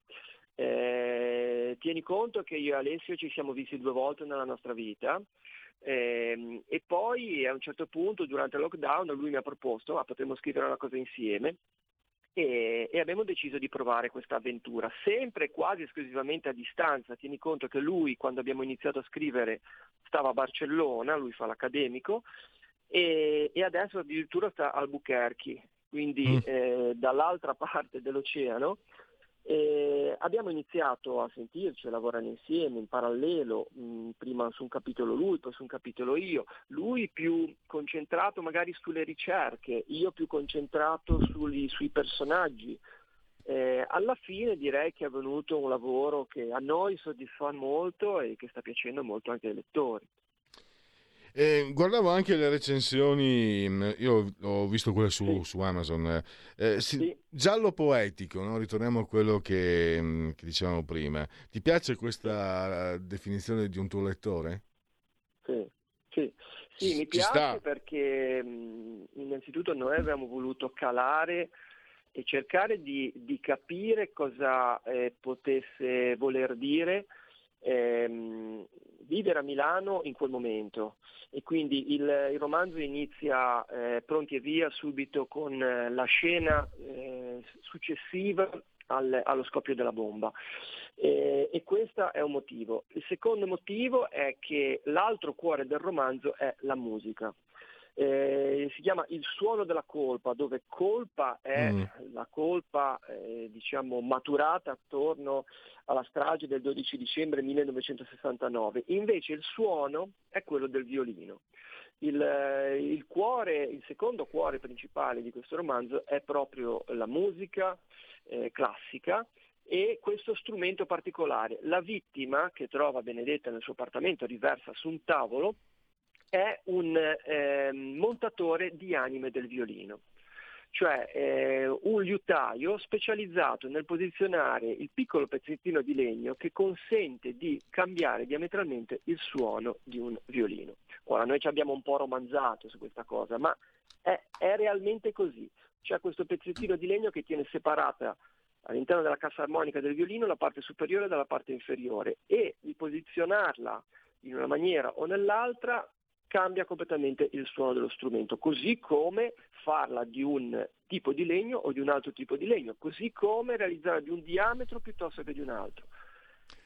Eh, tieni conto che io e Alessio ci siamo visti due volte nella nostra vita eh, e poi a un certo punto durante il lockdown lui mi ha proposto ma potremmo scrivere una cosa insieme e, e, abbiamo deciso di provare questa avventura, sempre quasi esclusivamente a distanza. Tieni conto che lui quando abbiamo iniziato a scrivere stava a Barcellona, lui fa l'accademico e, e adesso addirittura sta a Albuquerque, quindi mm. eh, dall'altra parte dell'oceano e abbiamo iniziato a sentirci, a lavorare insieme in parallelo, mh, prima su un capitolo lui, poi su un capitolo io, lui più concentrato magari sulle ricerche, io più concentrato sui, sui personaggi. Eh, alla fine direi che è venuto un lavoro che a noi soddisfa molto e che sta piacendo molto anche ai lettori. Eh, guardavo anche le recensioni, mm, io ho visto quelle su, sì. su Amazon. Eh, si, sì. Giallo poetico, no? ritorniamo a quello che, mm, che, dicevamo prima. Ti piace questa definizione di un tuo lettore? Sì, sì. sì mi piace sta. perché mm, innanzitutto noi abbiamo voluto calare e cercare di, di capire cosa eh, potesse voler dire ehm, vivere a Milano in quel momento e quindi il, il romanzo inizia eh, pronti e via subito con eh, la scena eh, successiva al, allo scoppio della bomba. E, e questo è un motivo. Il secondo motivo è che l'altro cuore del romanzo è la musica. Eh, si chiama Il suono della colpa, dove colpa è mm. la colpa eh, diciamo, maturata attorno alla strage del 12 dicembre 1969, invece il suono è quello del violino. Il, eh, il, cuore, il secondo cuore principale di questo romanzo è proprio la musica eh, classica e questo strumento particolare. La vittima che trova Benedetta nel suo appartamento riversa su un tavolo è un eh, montatore di anime del violino, cioè eh, un liutaio specializzato nel posizionare il piccolo pezzettino di legno che consente di cambiare diametralmente il suono di un violino. Ora noi ci abbiamo un po' romanzato su questa cosa, ma è, è realmente così. C'è questo pezzettino di legno che tiene separata all'interno della cassa armonica del violino la parte superiore dalla parte inferiore e di posizionarla in una maniera o nell'altra cambia completamente il suono dello strumento, così come farla di un tipo di legno o di un altro tipo di legno, così come realizzarla di un diametro piuttosto che di un altro.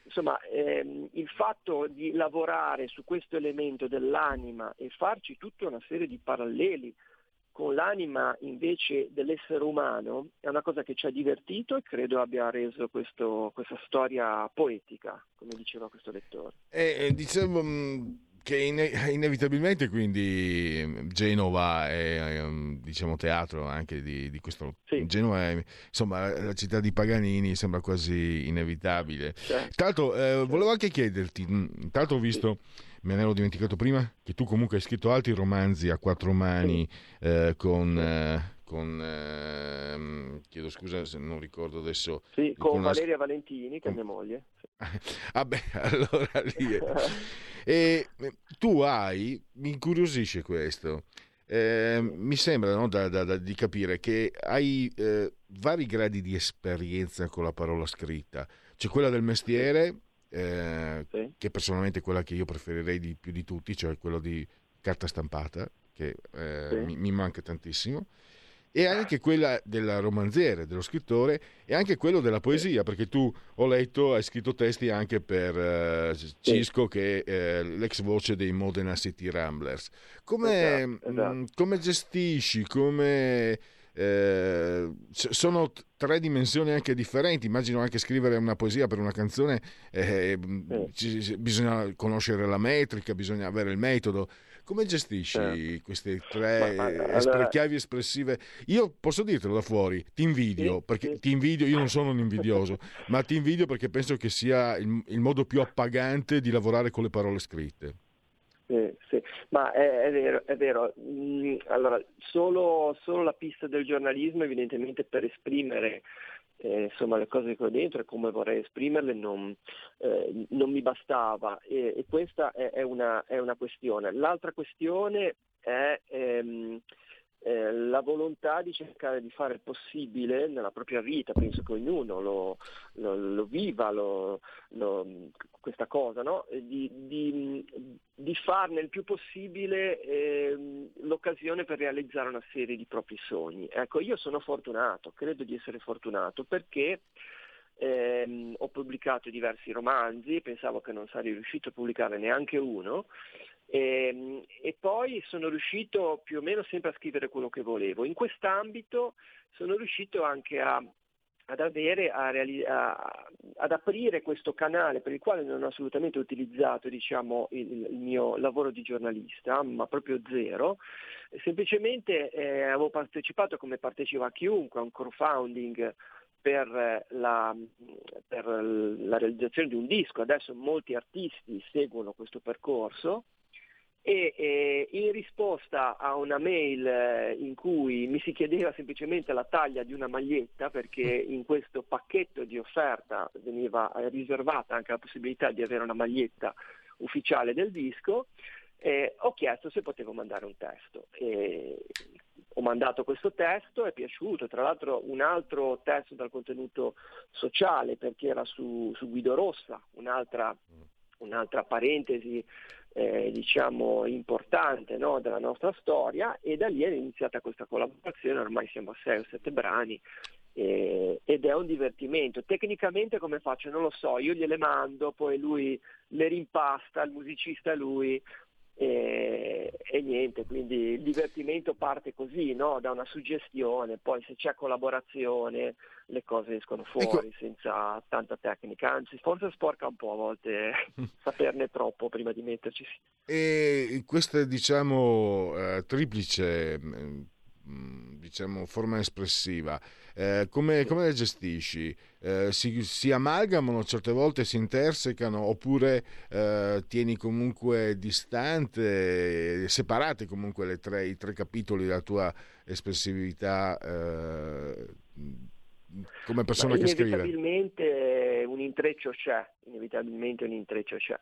Insomma, ehm, il fatto di lavorare su questo elemento dell'anima e farci tutta una serie di paralleli con l'anima invece dell'essere umano è una cosa che ci ha divertito e credo abbia reso questo, questa storia poetica, come diceva questo lettore. Eh, eh, dicevo che inevitabilmente quindi Genova è diciamo teatro anche di, di questo sì. Genova è, insomma la città di Paganini sembra quasi inevitabile certo. l'altro eh, volevo anche chiederti tra l'altro ho visto sì me ne ero dimenticato prima, che tu comunque hai scritto altri romanzi a quattro mani eh, con... Eh, con eh, chiedo scusa se non ricordo adesso. Sì, con, con Valeria la... Valentini, che è mia moglie. Vabbè, allora lì. E tu hai, mi incuriosisce questo. Eh, mi sembra no, da, da, da, di capire che hai eh, vari gradi di esperienza con la parola scritta. C'è quella del mestiere, eh, sì. che personalmente è quella che io preferirei di più di tutti, cioè quello di carta stampata, che eh, sì. mi, mi, manca tantissimo, e anche quella del romanziere, dello scrittore, e anche quello della poesia, perché tu ho letto, hai scritto testi anche per eh, Cisco, sì. che è l'ex voce dei Modena City Ramblers. Come, esatto, esatto. Mh, come gestisci, come eh, sono tre dimensioni anche differenti. Immagino anche scrivere una poesia per una canzone, eh, ci, bisogna conoscere la metrica, bisogna avere il metodo. Come gestisci certo. queste tre ma, ma, allora... chiavi espressive? Io posso dirtelo da fuori, ti invidio, sì, perché sì. ti invidio, io non sono un invidioso, ma ti invidio perché penso che sia il, il modo più appagante di lavorare con le parole scritte. Sì, sì, ma è, è, vero, è vero. Mm, allora, solo, solo, la pista del giornalismo evidentemente per esprimere eh, insomma, le cose che ho dentro e come vorrei esprimerle non, eh, non mi bastava e, e questa è, è, una, è, una, questione. L'altra questione è... Ehm, eh, la volontà di cercare di fare il possibile nella propria vita, penso che ognuno lo, lo, lo viva lo, questa cosa, no? di, di, di, farne il più possibile eh, l'occasione per realizzare una serie di propri sogni. Ecco, io sono fortunato, credo di essere fortunato perché eh, ho pubblicato diversi romanzi, pensavo che non sarei riuscito a pubblicare neanche uno e, ehm, e, poi sono riuscito più o meno sempre a scrivere quello che volevo. In quest'ambito sono riuscito anche a, ad, avere, a reali- a, ad aprire questo canale per il quale non ho assolutamente utilizzato diciamo, il, il, mio lavoro di giornalista, ma proprio zero. Semplicemente eh, avevo partecipato come partecipa chiunque a un crowdfunding per la, per la realizzazione di un disco. Adesso molti artisti seguono questo percorso e eh, in risposta a una mail eh, in cui mi si chiedeva semplicemente la taglia di una maglietta perché mm. in questo pacchetto di offerta veniva eh, riservata anche la possibilità di avere una maglietta ufficiale del disco, eh, ho chiesto se potevo mandare un testo. E ho mandato questo testo, è piaciuto, tra l'altro un altro testo dal contenuto sociale perché era su, su Guido Rossa, un'altra, mm. un'altra parentesi eh, diciamo importante no, della nostra storia e da lì è iniziata questa collaborazione, ormai siamo a 6 o 7 brani E, ed è un divertimento. Tecnicamente come faccio? Non lo so, io gliele mando, poi lui le rimpasta, il musicista lui, e, e, niente, quindi il divertimento parte così, no? da una suggestione, poi se c'è collaborazione le cose escono fuori ecco. senza tanta tecnica, anzi forse sporca un po' a volte saperne troppo prima di metterci. E questa diciamo eh, triplice mm, diciamo, forma espressiva, eh, come, come, le gestisci? Eh, si, si, amalgamano certe volte, si intersecano oppure eh, tieni comunque distante, separate comunque tre, i tre capitoli della tua espressività eh, come persona che scrive? Inevitabilmente un intreccio c'è, inevitabilmente un intreccio c'è.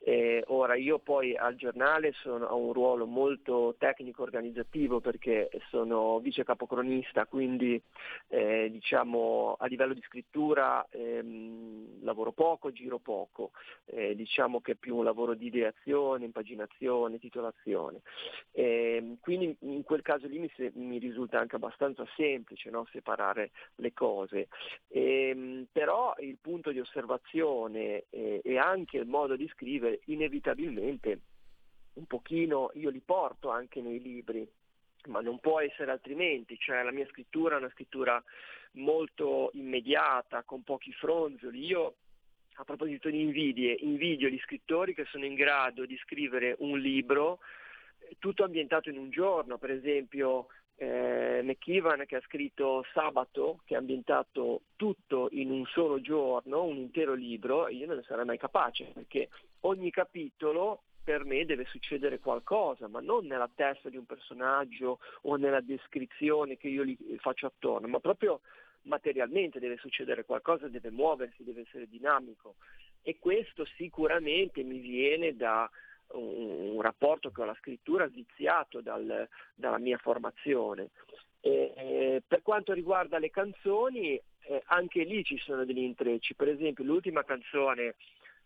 Eh, ora io poi al giornale sono, ho un ruolo molto tecnico organizzativo perché sono vice capocronista, quindi eh, diciamo a livello di scrittura ehm, lavoro poco, giro poco, eh, diciamo che è più un lavoro di ideazione, impaginazione, titolazione. Quindi in quel caso lì mi, se, mi risulta anche abbastanza semplice no? separare le cose. Ehm, però il punto di osservazione eh, e anche il modo di scrivere inevitabilmente un pochino io li porto anche nei libri, ma non può essere altrimenti, cioè la mia scrittura è una scrittura molto immediata, con pochi fronzoli. Io a proposito di invidie, invidio gli scrittori che sono in grado di scrivere un libro eh, tutto ambientato in un giorno, per esempio eh, McKeevan che ha scritto Sabato, che ha ambientato tutto in un solo giorno, un intero libro, io non ne sarei mai capace, perché ogni capitolo per me deve succedere qualcosa, ma non nella testa di un personaggio o nella descrizione che io gli faccio attorno, ma proprio materialmente deve succedere qualcosa, deve muoversi, deve essere dinamico. E questo sicuramente mi viene da un, un rapporto con la scrittura viziato dal, dalla mia formazione. E, eh, per quanto riguarda le canzoni, eh, anche lì ci sono degli intrecci. Per esempio, l'ultima canzone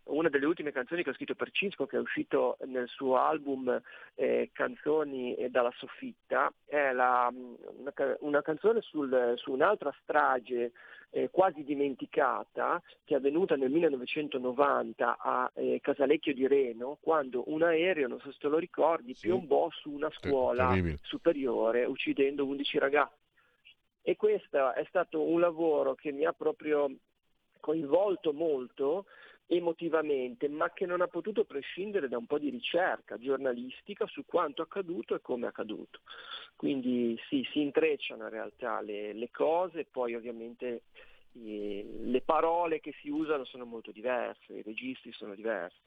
una delle ultime canzoni che ho scritto per Cisco, che è uscito nel suo album eh, Canzoni dalla soffitta, è la, una, una, canzone sul, su un'altra strage eh, quasi dimenticata che è avvenuta nel 1990 a eh, Casalecchio di Reno, quando un aereo, non so se te lo ricordi, sì. piombò su una scuola Terribile. superiore uccidendo 11 ragazzi. E questo è stato un lavoro che mi ha proprio coinvolto molto emotivamente, ma che non ha potuto prescindere da un po' di ricerca giornalistica su quanto accaduto e come è accaduto. Quindi sì, si intrecciano in realtà le, le cose, poi ovviamente eh, le parole che si usano sono molto diverse, i registri sono diversi.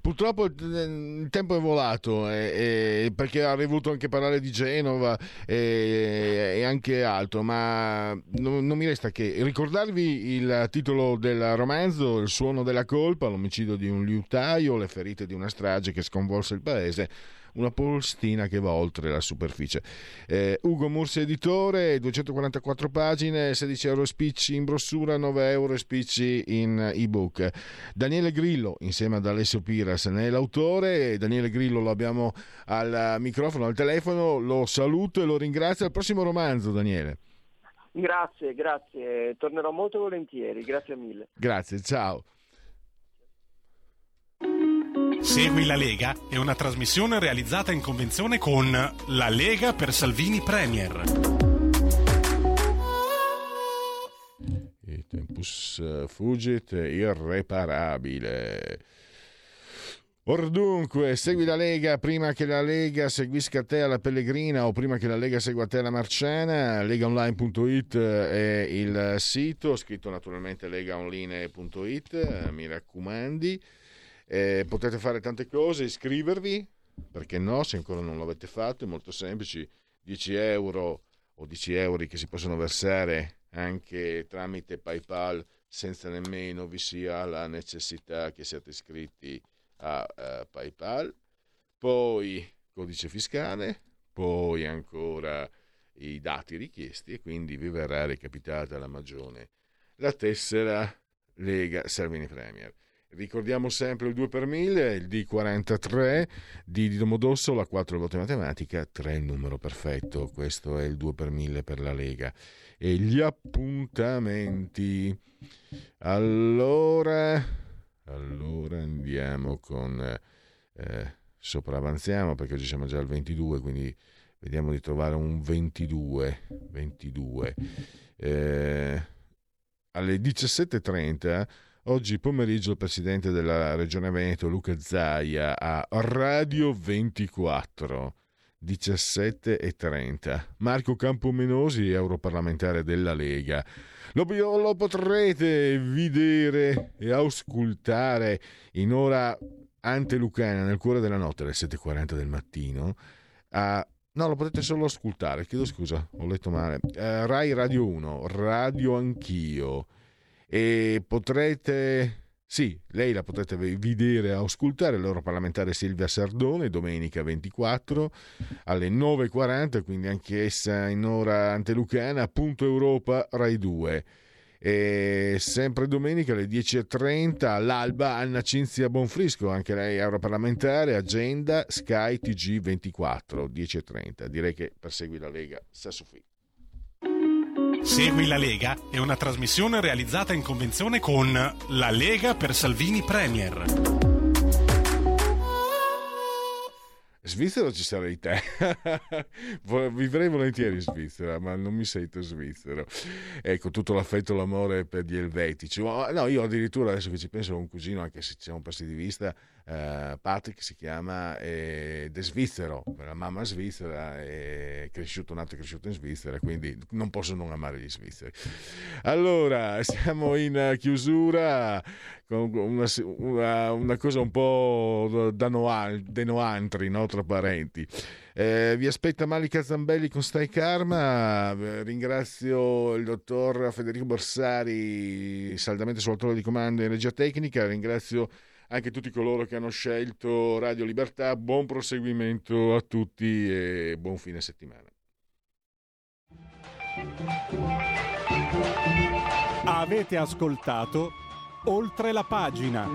Purtroppo il tempo è volato eh, eh, perché avrei voluto anche parlare di Genova eh, e anche altro, ma non, non, mi resta che ricordarvi il titolo del romanzo, Il suono della colpa, l'omicidio di un liutaio, le ferite di una strage che sconvolse il paese una postina che va oltre la superficie. Eh, Ugo Mursi editore, 244 pagine, 16 euro spicci in brossura, 9 euro spicci in ebook. Daniele Grillo, insieme ad Alessio Piras, ne è l'autore. Daniele Grillo lo abbiamo al microfono, al telefono, lo saluto e lo ringrazio. Al prossimo romanzo, Daniele. Grazie, grazie, tornerò molto volentieri, grazie mille. Grazie, ciao. Segui la Lega è una trasmissione realizzata in convenzione con La Lega per Salvini Premier. Il tempus fugit irreparabile. Or dunque, segui la Lega prima che la Lega seguisca te alla Pellegrina o prima che la Lega segua te alla Marciana. Legaonline.it è il sito, scritto naturalmente legaonline.it, mi raccomandi. Eh, potete fare tante cose, iscrivervi, perché no, se ancora non l'avete fatto, è molto semplice, 10 euro o 10 euro che si possono versare anche tramite PayPal senza nemmeno vi sia la necessità che siate iscritti a uh, PayPal, poi codice fiscale, poi ancora i dati richiesti e quindi vi verrà recapitata la magione. La tessera Lega Salvini Premier Ricordiamo sempre il 2 per 1000, il D43 di Domodossola, 4 volte matematica, 3 il numero perfetto. Questo è il 2 per 1000 per la Lega. E gli appuntamenti. Allora, allora andiamo con... Eh, sopravanziamo perché oggi siamo già al 22, quindi vediamo di trovare un 22. 22. Eh, alle 17.30 oggi pomeriggio il presidente della regione Veneto Luca Zaia a Radio 24 17.30 Marco Campomenosi europarlamentare della Lega lo, lo potrete vedere e auscultare in ora antelucana nel cuore della notte alle 7.40 del mattino a No, lo potete solo ascoltare, chiedo scusa, ho letto male. Uh, Rai Radio 1, Radio Anch'io. E potrete... Sì, lei la potrete vedere e ascoltare, l'europarlamentare Silvia Sardone, domenica 24 alle 9.40, quindi anch'essa in ora antelucana, punto Europa Rai 2. E sempre domenica alle 10.30 all'alba Anna Cinzia Bonfrisco, anche lei europarlamentare, agenda Sky TG24, 10.30. Direi che persegui la Lega, Sassofi. Segui la Lega è una trasmissione realizzata in convenzione con La Lega per Salvini Premier. Svizzera ci sarei te. Vivrei volentieri in Svizzera, ma non mi sento svizzero. Ecco, tutto l'affetto e l'amore per gli elvetici. No, io addirittura adesso che ci penso ho un cugino, anche se siamo persi di vista, eh, Patrick si chiama ed è svizzero, la mamma svizzera, è cresciuto, nato e cresciuto in Svizzera, quindi non posso non amare gli svizzeri. Allora, siamo in chiusura con una, una, una cosa un po' da noantri, no? tra parenti. Eh, vi aspetta Malika Zambelli con Stai Karma. Ringrazio il dottor Federico Borsari, saldamente sulla torre di comando in regia tecnica. Ringrazio anche tutti coloro che hanno scelto Radio Libertà. Buon proseguimento a tutti e buon fine settimana. Avete ascoltato oltre la pagina.